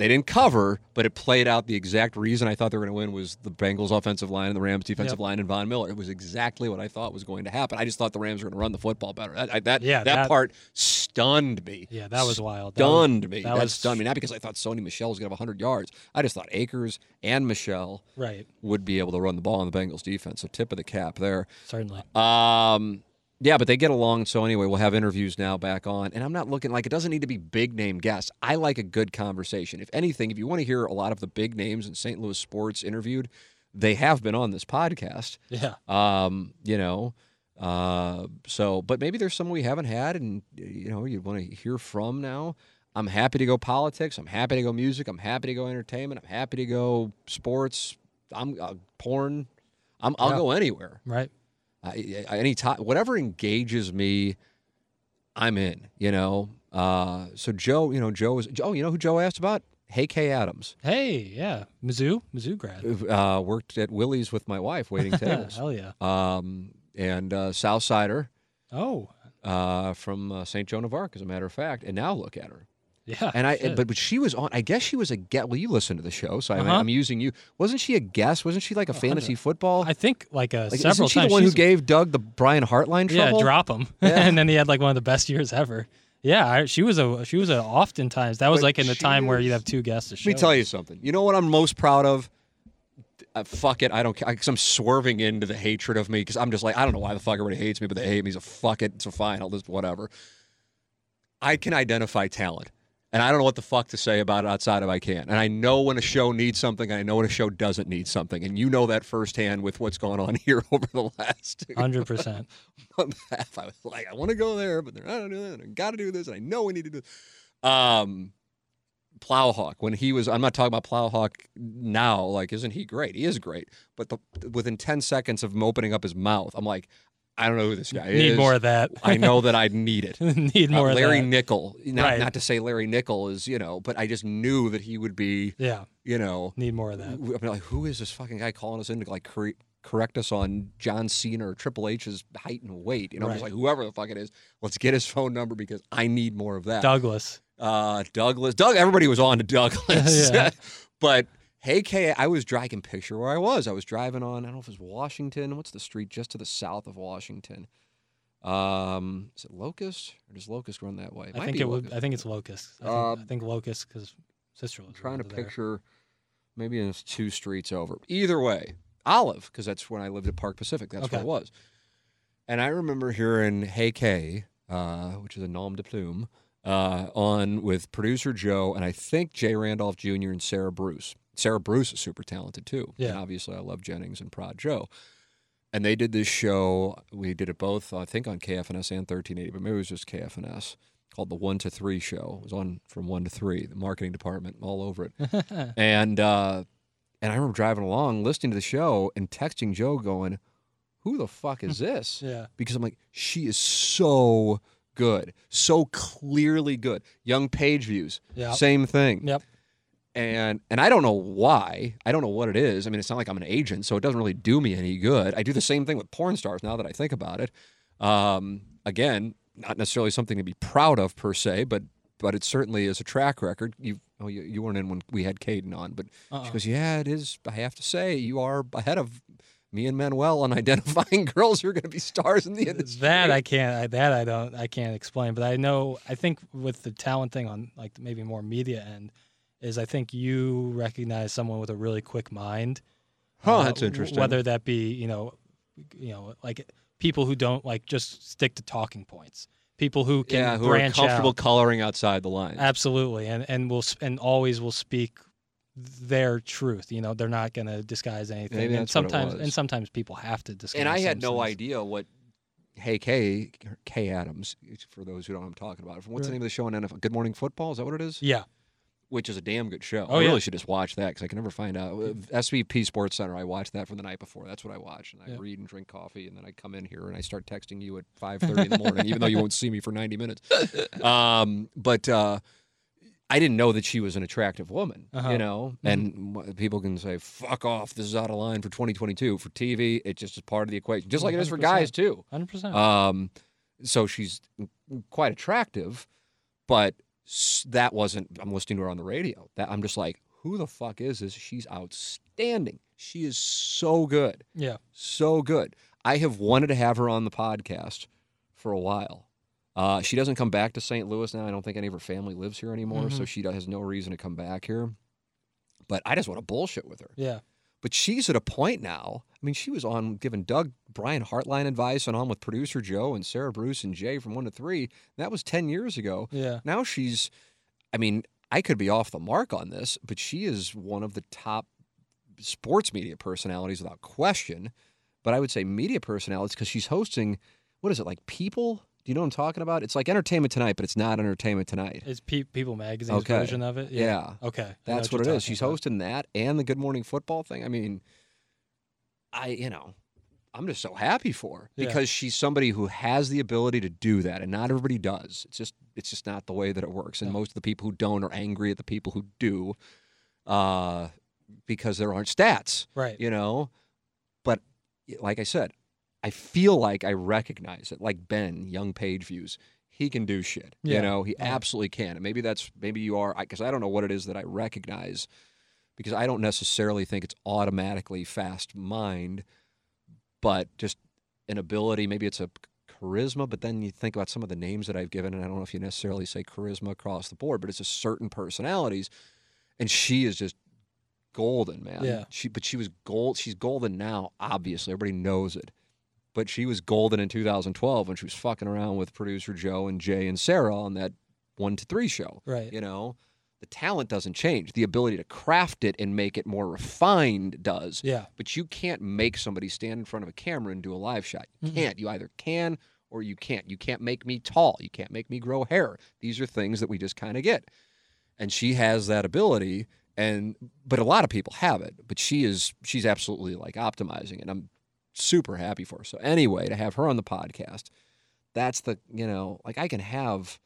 They didn't cover, but it played out. The exact reason I thought they were going to win was the Bengals' offensive line and the Rams' defensive Yep. line and Von Miller. It was exactly what I thought was going to happen. I just thought the Rams were going to run the football better. That I, that, Yeah, that that- part stunned me. yeah, that was wild. That was- Stunned me. that That, was- stunned me. Not because I thought Sony Michel was going to have 100 yards. I just thought Akers and Michel right. would be able to run the ball on the Bengals defense. So tip of the cap there. Certainly. Um, yeah, but they get along. So anyway, we'll have interviews now back on, and I'm not looking like it doesn't need to be big name guests. I like a good conversation. If anything, if you want to hear a lot of the big names in St. Louis sports interviewed, they have been on this podcast. Yeah. Um, you know, uh, so but maybe there's someone we haven't had, and you know, you want to hear from now. I'm happy to go politics. I'm happy to go music. I'm happy to go entertainment. I'm happy to go sports. I'm uh, porn. I'm, I'll Yeah. go anywhere. Right. I, I- any time, whatever engages me, I'm in. You know. Uh, so Joe, you know, Joe is. Oh, you know who Joe asked about? Hey Kay Adams, Hey, yeah, Mizzou, Mizzou grad. uh, worked at Willie's with my wife, waiting <laughs> tables. Hell yeah. um, and uh, Southsider Oh, uh, from uh, St. Joan of Arc, as a matter of fact. And now look at her. Yeah. And I, shit. but but she was on. I guess she was a guest. Well, you listen to the show, so I, Uh-huh. I'm using you. Wasn't she a guest? Wasn't she like a fantasy football? I think like uh, like, several isn't she times. the one who gave Doug the Brian Hartline yeah, drop him, <laughs> Yeah. and then he had like one of the best years ever. Yeah, I, she was a she was a oftentimes that was But like in the time where you'd have two guests. To Let me tell you something. You know what I'm most proud of? Uh, fuck it, I don't care. Because I'm swerving into the hatred of me because I'm just like I don't know why the fuck everybody hates me, but they hate me. So fuck it. So fine. I'll just whatever. I can identify talent, and I don't know what the fuck to say about it outside of I can. And I know when a show needs something, and I know when a show doesn't need something, and you know that firsthand with what's going on <laughs> here over the last <laughs> Hundred percent. month and a half. I was like, I want to go there, but they're not doing that. and I got to do this, and I know we need to do. This. Um, Plowhawk when he was. I'm not talking about Plowhawk now. Like, isn't he great? He is great. But the, within 10 seconds of him opening up his mouth, I'm like, I don't know who this guy is. Need more of that. I know that I <laughs> need it. Need Uh, more Larry of that. Nickel. Not, Right. not to say Larry Nickel is, you know, but I just knew that he would be, Yeah, you know, need more of that. I'm like, who is this fucking guy calling us in to like cor- correct us on John Cena or Triple H's height and weight? You know, I'm just like, whoever the fuck it is, let's get his phone number because I need more of that. Douglas. Uh, Douglas, Doug, everybody was on to Douglas, <laughs> <laughs> but hey, K, I was driving. I can picture where I was. I was driving on. I don't know if it was Washington. What's the street just to the south of Washington? Um, is it Locust or does Locust run that way? It I think it would. I think it's Locust. I think, Um, I think Locust because sister lives trying to there. picture maybe it's two streets over. Either way, Olive, because that's when I lived at Park Pacific. That's where Okay. it was. And I remember hearing Hey K, uh, which is a nom de plume, uh, on with producer Joe and I think Jay Randolph Jr. and Sarah Bruce. Sarah Bruce is super talented too. Yeah. And obviously, I love Jennings and Prod Joe. And they did this show. We did it both, I think, on KFNS and 1380, but maybe it was just KFNS called the One to Three Show. It was on from one to three, the marketing department, all over it. <laughs> and uh, and I remember driving along, listening to the show, and texting Joe, going, "Who the fuck is <laughs> this?" Yeah. Because I'm like, she is so good, so clearly good. Young page views, Yep. same thing Yep. And and I don't know why. I don't know what it is. I mean, it's not like I'm an agent, so it doesn't really do me any good. I do the same thing with porn stars now that I think about it. Um, again, not necessarily something to be proud of per se, but but it certainly is a track record. You oh you, you weren't in when we had Caden on, but Uh-uh. she goes, yeah, it is. I have to say, you are ahead of me and Manuel on <laughs> identifying girls who are going to be stars in the industry. That I can't. I, that I don't. I can't explain. But I know. I think with the talent thing on like maybe more media end, is I think you recognize someone with a really quick mind. Huh, uh, that's interesting. Whether that be you know, you know, like people who don't like just stick to talking points. People who can yeah, who are comfortable out. coloring outside the lines. Absolutely, and and will and always will speak their truth. You know, they're not going to disguise anything. Maybe and that's what it sometimes and sometimes people have to disguise. and I had no things. idea what Hey K Kay Adams for those who don't know what I'm talking about. What's the name of the show on NFL? Good Morning Football is that what it is? Yeah, Which is a damn good show. Oh, I really yeah. should just watch that because I can never find out. Uh, SVP Sports Center. I watched that from the night before. That's what I watch, and I Yeah. read and drink coffee, and then I come in here and I start texting you at 5:30 in the morning, even though you won't see me for 90 minutes. <laughs> Um, but. Uh, I didn't know that she was an attractive woman, Uh-huh. you know, and w people can say, fuck off, this is out of line for 2022. For TV, it just is part of the equation, just like it is for guys, too. hundred percent. Um, so she's quite attractive, but that wasn't. I'm listening to her on the radio. That I'm just like, who the fuck is this? She's outstanding. She is so good, Yeah, so good. I have wanted to have her on the podcast for a while. Uh, she doesn't come back to St. Louis now. I don't think any of her family lives here anymore, so Mhm. she has no reason to come back here. But I just want to bullshit with her. yeah. But she's at a point now. I mean, she was on giving Doug Brian Hartline advice and on with producer Joe and Sarah Bruce and Jay from one to three. That was 10 years ago. Yeah. Now she's, I mean, I could be off the mark on this, but she is one of the top sports media personalities without question. But I would say media personalities because she's hosting, what is it, like People? Do you know what I'm talking about? It's like Entertainment Tonight, but it's not Entertainment Tonight. It's Pe- People Magazine's Okay. version of it. Yeah. Okay. That's you're what it is. She's about. hosting that and the Good Morning Football thing. I mean, I you know, I'm just so happy for her Yeah. because she's somebody who has the ability to do that, and not everybody does. It's just it's just not the way that it works. And most of the people who don't are angry at the people who do, uh, because there aren't stats. Right. You know, but like I said, I feel like I recognize it. Like Ben, Young Page Views. he can do shit. Yeah. You know, he Yeah. absolutely can. And maybe that's maybe you are because I don't know what it is that I recognize because I don't necessarily think it's automatically fast mind, but just an ability. Maybe it's a charisma, but then you think about some of the names that I've given, and I don't know if you necessarily say charisma across the board, but it's just certain personalities, and she is just golden, man. Yeah. She, but she was gold. She's golden now. Obviously, everybody knows it. But she was golden in 2012 when she was fucking around with producer Joe and Jay and Sarah on that one to three show. Right. You know, the talent doesn't change. The ability to craft it and make it more refined does. Yeah. But you can't make somebody stand in front of a camera and do a live shot. You Mhm. can't. You either can or you can't. You can't make me tall. You can't make me grow hair. These are things that we just kind of get. And she has that ability and but a lot of people have it, but she is she's absolutely like optimizing it. And I'm super happy for. So anyway, to have her on the podcast, that's the, you know, like I can have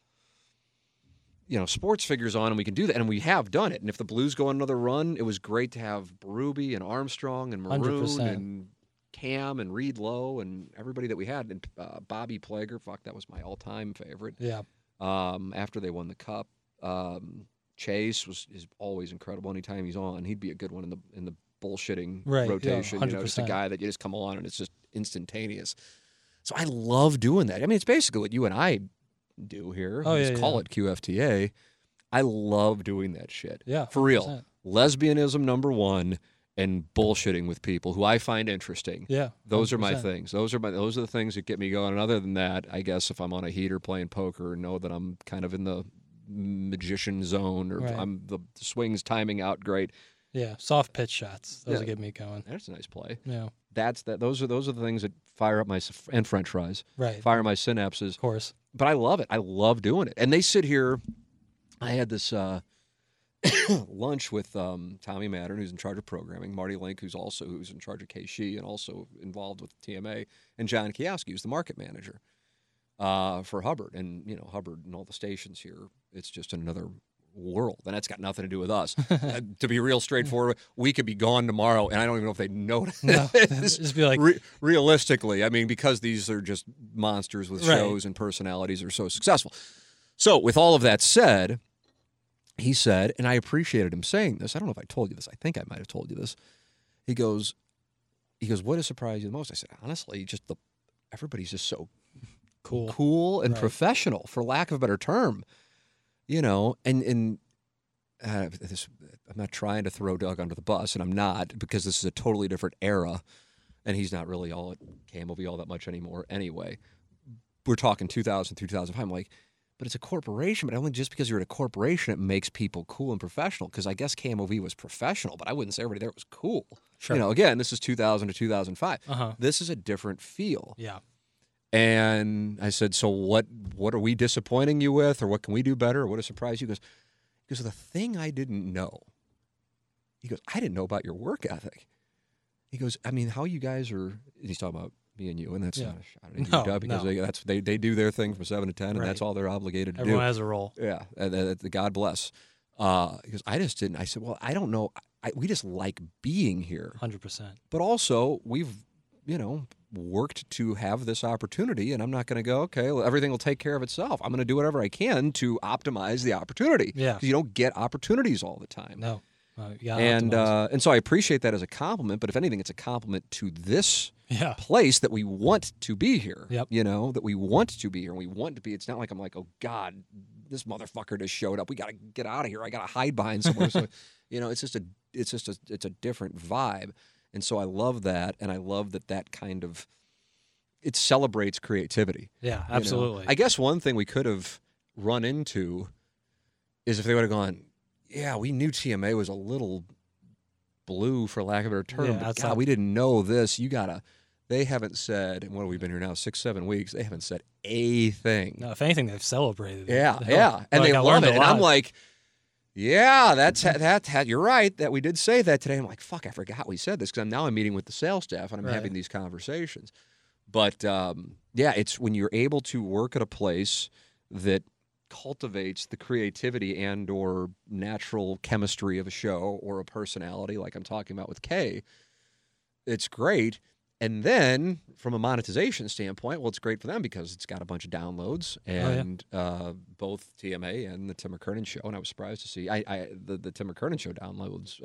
you know, sports figures on and we can do that. And we have done it. And if the Blues go on another run, it was great to have Berube and Armstrong and Maroon 100%. and Cam and Reed Lowe and everybody that we had. And uh, Bobby Plager, fuck, that was my all time favorite. Yeah. Um, after they won the cup, um, Chase was is always incredible. Anytime he's on, he'd be a good one in the in the bullshitting Right, yeah, rotation. you know, just a guy that you just come on and it's just instantaneous. So I love doing that. I mean, it's basically what you and I do here. Oh, yeah, call yeah. it QFTA. I love doing that shit. Yeah. For real. 100%. Lesbianism number one and bullshitting with people who I find interesting. Yeah. Those are my things. Those are my those are the things that get me going. And other than that, I guess if I'm on a heater playing poker, know that I'm kind of in the magician zone or Right. I'm the swings timing out great. Yeah. Soft pitch shots. Those Yeah. will get me going. That's a nice play. Yeah. That's that. Those are those are the things that fire up my and French fries Right. fire my synapses. Of course. But I love it. I love doing it. And they sit here. I had this uh, <coughs> lunch with um, Tommy Mattern, who's in charge of programming, Marty Link, who's also who's in charge of KC and also involved with TMA, and John Kijowski, who's the market manager uh, for Hubbard. And you know Hubbard and all the stations here, it's just another world, and that's got nothing to do with us. <laughs> Uh, to be real straightforward, we could be gone tomorrow, and I don't even know if they know No. <laughs> Just be like, Re- realistically, I mean, because these are just monsters with Right. shows and personalities are so successful. So, with all of that said, he said, and I appreciated him saying this. I don't know if I told you this. I think I might have told you this. He goes, he goes, what has surprised you the most? I said, honestly, just the everybody's just so cool. cool and Right. professional, for lack of a better term. You know, and and uh, this, I'm not trying to throw Doug under the bus, and I'm not because this is a totally different era, and he's not really all at KMOV all that much anymore. Anyway, we're talking 2000 through 2005. I'm like, but it's a corporation. But only just because you're at a corporation, it makes people cool and professional. Because I guess KMOV was professional, but I wouldn't say everybody there was cool. Sure. You know, again, this is 2000 to 2005. Uh huh. This is a different feel. Yeah. And I said, "So what? What are we disappointing you with, or what can we do better, or what has surprise you?" He goes, "Because the thing I didn't know." He goes, "I didn't know about your work ethic." He goes, "I mean, how you guys are." and He's talking about me and you, and that's Yeah. not a shot at No, because no. they, that's they they do their thing from seven to ten, and Right. that's all they're obligated to Everyone do. Everyone has a role. Yeah, and, uh, God bless. Uh, because I just didn't. I said, "Well, I don't know. I, we just like being here." 100%. but also we've you know worked to have this opportunity and i'm not going to go okay well, everything will take care of itself. I'm going to do whatever i can to optimize the opportunity. Yeah. you don't get opportunities all the time. No. Uh, and uh, and so i appreciate that as a compliment but if anything it's a compliment to this yeah. place that we want to be here Yep. you know that we want to be here and we want to be. It's not like i'm like oh god this motherfucker just showed up. We got to get out of here. I got to hide behind somewhere. So <laughs> you know it's just a it's just a it's a different vibe and so i love that and i love that that kind of it celebrates creativity Yeah. you know? Absolutely. i guess one thing we could have run into is if they would have gone yeah we knew tma was a little blue for lack of a better term Yeah, but outside- god we didn't know this you gotta they haven't said and what have we been here now six seven weeks they haven't said a thing no, if anything, they've celebrated. it. yeah, yeah, like, and they I love learned it. And I'm like, yeah, that's that, that. You're right that we did say that today. I'm like, fuck, I forgot we said this because I'm now I'm meeting with the sales staff and I'm Right. having these conversations. But um, yeah, it's when you're able to work at a place that cultivates the creativity and or natural chemistry of a show or a personality like I'm talking about with Kay. It's great. And then from a monetization standpoint, well, it's great for them because it's got a bunch of downloads Oh, yeah. and uh, both TMA and the Tim McKernan show. And I was surprised to see I, I the, the Tim McKernan show downloads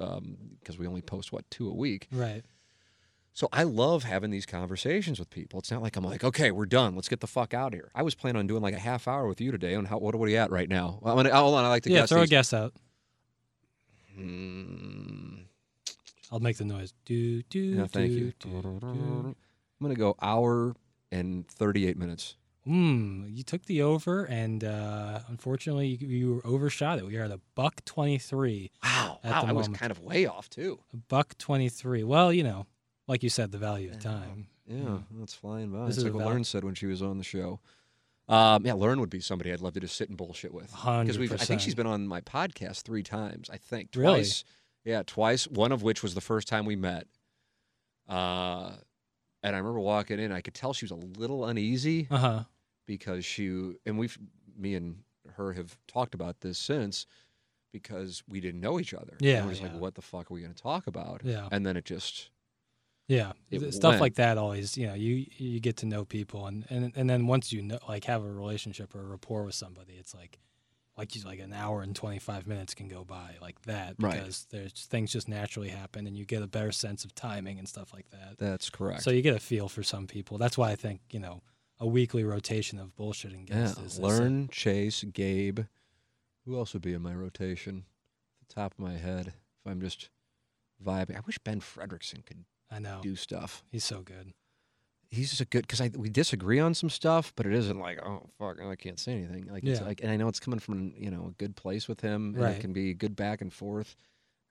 because we only post what two a week. Right. So I love having these conversations with people. It's not like I'm like, okay, we're done. Let's get the fuck out of here. I was planning on doing like a half hour with you today. On how what, what are you at right now? Well, I'm gonna, hold on. I like to guess. yeah, guess. throw a guess out. Hmm. I'll make the noise. Do do Yeah, thank do, you. do, I'm gonna go hour and 38 minutes. Hmm. You took the over, and uh, unfortunately, you, you were overshot it. We are at a buck twenty three. Wow, At wow, the I was moment. kind of way off too. A buck twenty three. Well, you know, like you said, the value of time. Yeah, that's flying by. This It's is like what Learn said when she was on the show. Um, yeah, Learn would be somebody I'd love to just sit and bullshit with. Because we've, I think she's been on my podcast three times. I think Really? Yeah, twice. One of which was the first time we met. Uh, and I remember walking in. I could tell she was a little uneasy Uh huh. because she and we've me and her have talked about this since because we didn't know each other. Yeah, and we're just yeah. like, what the fuck are we going to talk about? Yeah. and then it just Yeah, It stuff went. like that always, you know, you you get to know people, and and and then once you know, like, have a relationship or a rapport with somebody, it's like, like you like an hour and twenty five minutes can go by like that Right. because there's things just naturally happen, and you get a better sense of timing and stuff like that. that's correct. So you get a feel for some people. That's why I think you know a weekly rotation of bullshitting yeah, guests is is learn Chase, Gabe. Who else would be in my rotation? At the top of my head, if I'm just vibing. I wish Ben Frederickson could I know do stuff. he's so good. He's just a good because we disagree on some stuff, but it isn't like oh fuck, I can't say anything. Like it's like, and I know it's coming from you know a good place with him, and Right. it can be good back and forth.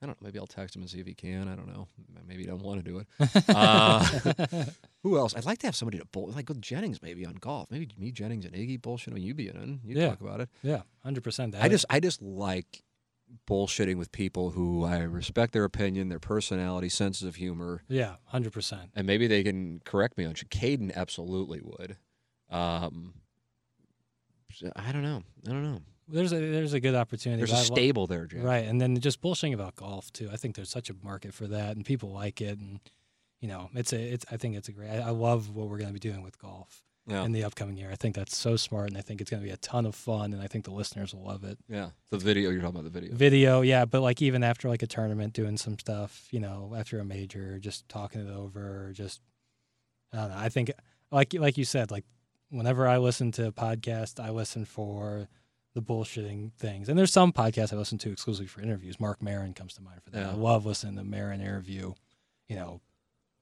I don't know. Maybe I'll text him and see if he can. I don't know. Maybe he doesn't want to do it. Uh, <laughs> who else? I'd like to have somebody to bull like with Jennings maybe on golf. Maybe me, Jennings, and Iggy bullshit. Mean, you be in. You Yeah. talk about it. yeah, hundred percent. I just I just like bullshitting with people who I respect their opinion, their personality, senses of humor, yeah, hundred percent. and maybe they can correct me on. Caden absolutely would. Um, I don't know. I don't know. There's a there's a good opportunity. There's a stable there, Jeff. Right, and then just bullshitting about golf too. I think there's such a market for that, and people like it, and you know, it's a it's. I think it's a great. I, I love what we're going to be doing with golf Yeah. in the upcoming year. I think that's so smart, and I think it's going to be a ton of fun, and I think the listeners will love it. yeah. The video you're talking about the video. Video, yeah, but like even after like a tournament, doing some stuff, you know, after a major, just talking it over, or just I don't know. I think like like you said, like whenever I listen to a podcast, I listen for the bullshitting things. And there's some podcasts I listen to exclusively for interviews. Marc Maron comes to mind for that. Yeah. I love listening to Maron interview, you know,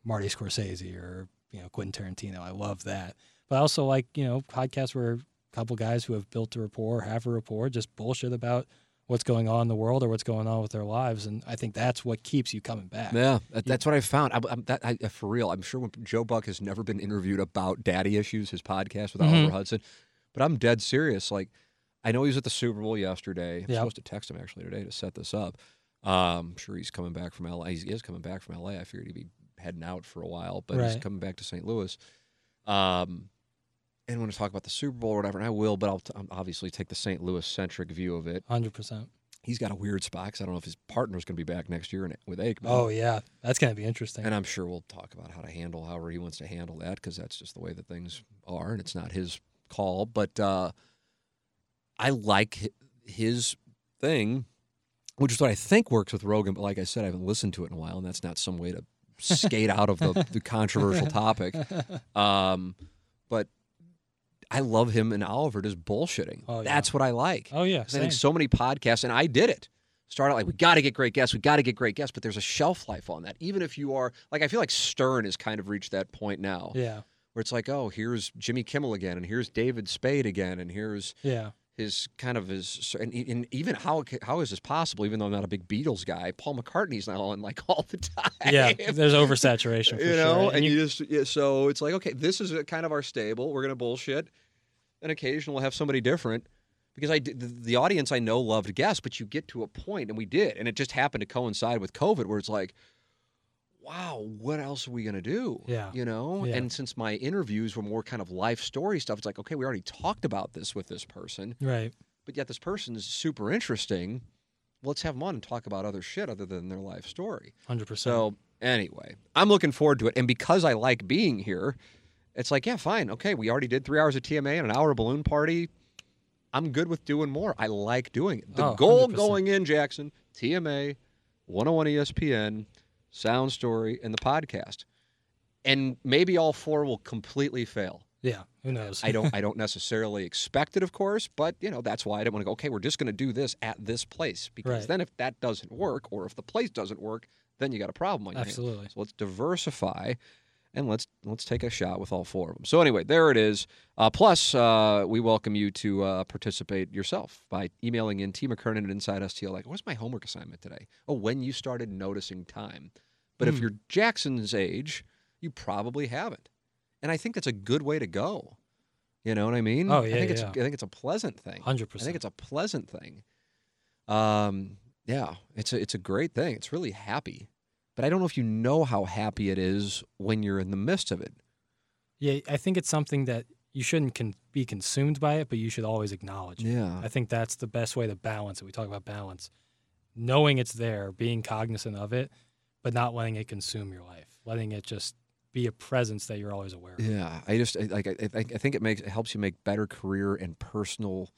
Marty Scorsese or you know Quentin Tarantino. I love that. But I also like you know podcasts where a couple guys who have built a rapport, have a rapport, just bullshit about what's going on in the world or what's going on with their lives. And I think that's what keeps you coming back. Yeah, that, that's what I found. I, I'm, that, I, for real, I'm sure when Joe Buck has never been interviewed about daddy issues, his podcast with Mhm. Oliver Hudson, but I'm dead serious. Like, I know he was at the Super Bowl yesterday. I'm Yep. supposed to text him actually today to set this up. Um, I'm sure he's coming back from LA. He is coming back from LA. I figured he'd be heading out for a while, but he's coming back to St. Louis. Um, and want to talk about the Super Bowl or whatever, and I will, but I'll, t- I'll obviously take the St. Louis centric view of it. Hundred percent. He's got a weird spot 'cause I don't know if his partner's going to be back next year in, with Aikman. Oh yeah, that's gonna be interesting. And I'm sure we'll talk about how to handle however he wants to handle that because that's just the way that things are, and it's not his call. But uh, I like his thing, which is what I think works with Rogan. But like I said, I haven't listened to it in a while, and that's not some way to skate out of the, the <laughs> controversial topic. <laughs> Um, but I love him and Oliver just bullshitting. Oh, yeah. That's what I like. oh yeah, I think so many podcasts, and I did it. Start out like we got to get great guests, we got to get great guests, but there's a shelf life on that. Even if you are like, I feel like Stern has kind of reached that point now, yeah, where it's like, oh, here's Jimmy Kimmel again, and here's David Spade again, and here's yeah. His kind of his, and, and even how how is this possible? Even though I'm not a big Beatles guy, Paul McCartney's now on like all the time. Yeah, there's oversaturation <laughs> for you sure. know, and you, just yeah, so it's like okay, this is kind of our stable. We're gonna bullshit, and occasionally we'll have somebody different because I the, the audience I know loved guests, but you get to a point, and we did, and it just happened to coincide with COVID, where it's like, wow, what else are we gonna do? Yeah. you know. Yeah. And since my interviews were more kind of life story stuff, it's like okay, we already talked about this with this person, right. but yet this person is super interesting. Let's have them on and talk about other shit other than their life story. Hundred percent. So Anyway, I'm looking forward to it. And because I like being here, it's like, yeah, fine. Okay, we already did three hours of TMA and an hour of balloon party. I'm good with doing more. I like doing it. The Oh, goal 100%. going in, Jackson, TMA, 101 ESPN, Sound Story, and the podcast. And maybe all four will completely fail. Yeah, who knows? I don't I <laughs> don't necessarily expect it, of course, but you know, that's why I didn't want to go, okay, we're just gonna do this at this place. Because Right. then if that doesn't work, or if the place doesn't work, then you got a problem on your hands. Absolutely. So let's diversify and let's let's take a shot with all four of them. So anyway, there it is. Uh, plus, uh, we welcome you to uh, participate yourself by emailing in T McKernan at Inside STL. Like, what's my homework assignment today? Oh, when you started noticing time. But if Hmm. you're Jackson's age, you probably haven't, and I think that's a good way to go. You know what I mean? Oh, yeah. I yeah, think it's. I think it's a pleasant thing. Hundred percent. I think it's a pleasant thing. Um, yeah, it's a it's a great thing. It's really happy, but I don't know if you know how happy it is when you're in the midst of it. Yeah, I think it's something that you shouldn't con- be consumed by it, but you should always acknowledge. it. Yeah, I think that's the best way to balance it. We talk about balance, knowing it's there, being cognizant of it, but not letting it consume your life, letting it just be a presence that you're always aware of. yeah. I just I, like I, I I think it makes it helps you make better career and personal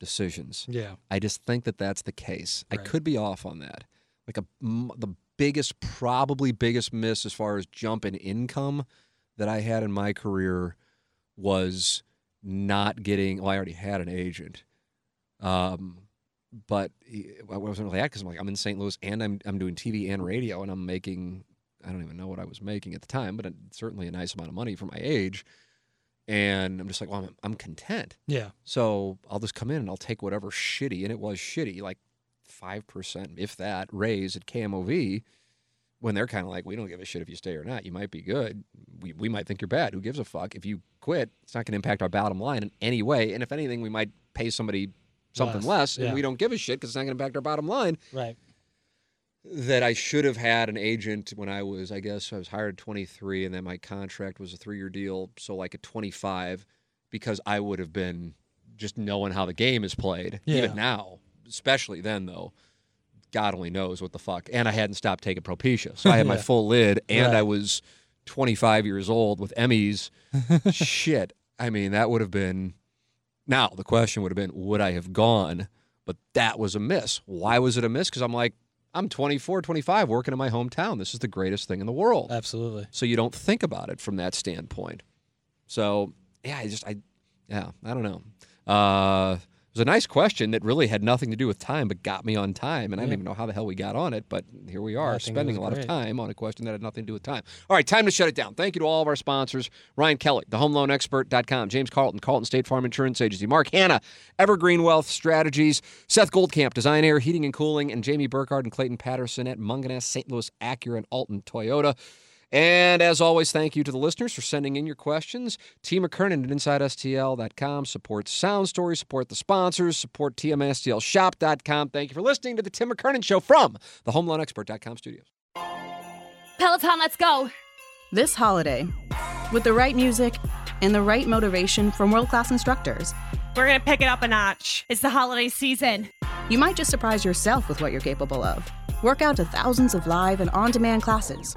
decisions. Yeah, I just think that that's the case. I could be off on that. Like a m- the biggest, probably biggest miss as far as jump in income that I had in my career was not getting. Well, I already had an agent, um, but he- I wasn't really at because I'm like I'm in St. Louis and I'm I'm doing TV and radio and I'm making. I don't even know what I was making at the time, but certainly a nice amount of money for my age. And I'm just like, well, I'm, I'm content. yeah, So I'll just come in and I'll take whatever shitty, and it was shitty, like five percent, if that, raise at KMOV. When they're kind of like, we don't give a shit if you stay or not. You might be good. We, we might think you're bad. Who gives a fuck? If you quit, it's not going to impact our bottom line in any way. And if anything, we might pay somebody something less, Less, and yeah. we don't give a shit because it's not going to impact our bottom line. right. That I should have had an agent when I was, I guess, I was hired at 23, and then my contract was a three year deal. So, like at 25, because I would have been just knowing how the game is played. Yeah. Even now, especially then, though, God only knows what the fuck. And I hadn't stopped taking Propecia. So I had <laughs> my full lid, and I was 25 years old with Emmys. <laughs> Shit. I mean, that would have been. Now, the question would have been would I have gone? But that was a miss. Why was it a miss? Because I'm like, I'm 24, 25, working in my hometown. This is the greatest thing in the world. Absolutely. So you don't think about it from that standpoint. So yeah, I just I yeah, I don't know. Uh was a nice question that really had nothing to do with time, but got me on time, and I don't even know how the hell we got on it. But here we are, I think it spending a lot of time on a question that had nothing to do with time. All right, time to shut it down. Thank you to all of our sponsors: Ryan Kelley, thehomeloanexpert.com, James Carlton, Carlton State Farm Insurance Agency, Mark Hannah, Evergreen Wealth Strategies, Seth Goldcamp, Design Aire Heating and Cooling, and Jamie Burkhardt and Clayton Patterson at Mungenast, St. Louis Acura, and Alton Toyota. And as always, thank you to the listeners for sending in your questions. T. McKernan at InsideSTL.com. Support Sound Story, support the sponsors, support TMSTLShop.com. Thank you for listening to the Tim McKernan Show from the HomeLoanExpert.com studios. Peloton, let's go. This holiday, with the right music and the right motivation from world class instructors, We're going to pick it up a notch. It's the holiday season. you might just surprise yourself with what you're capable of. Work out to thousands of live and on demand classes,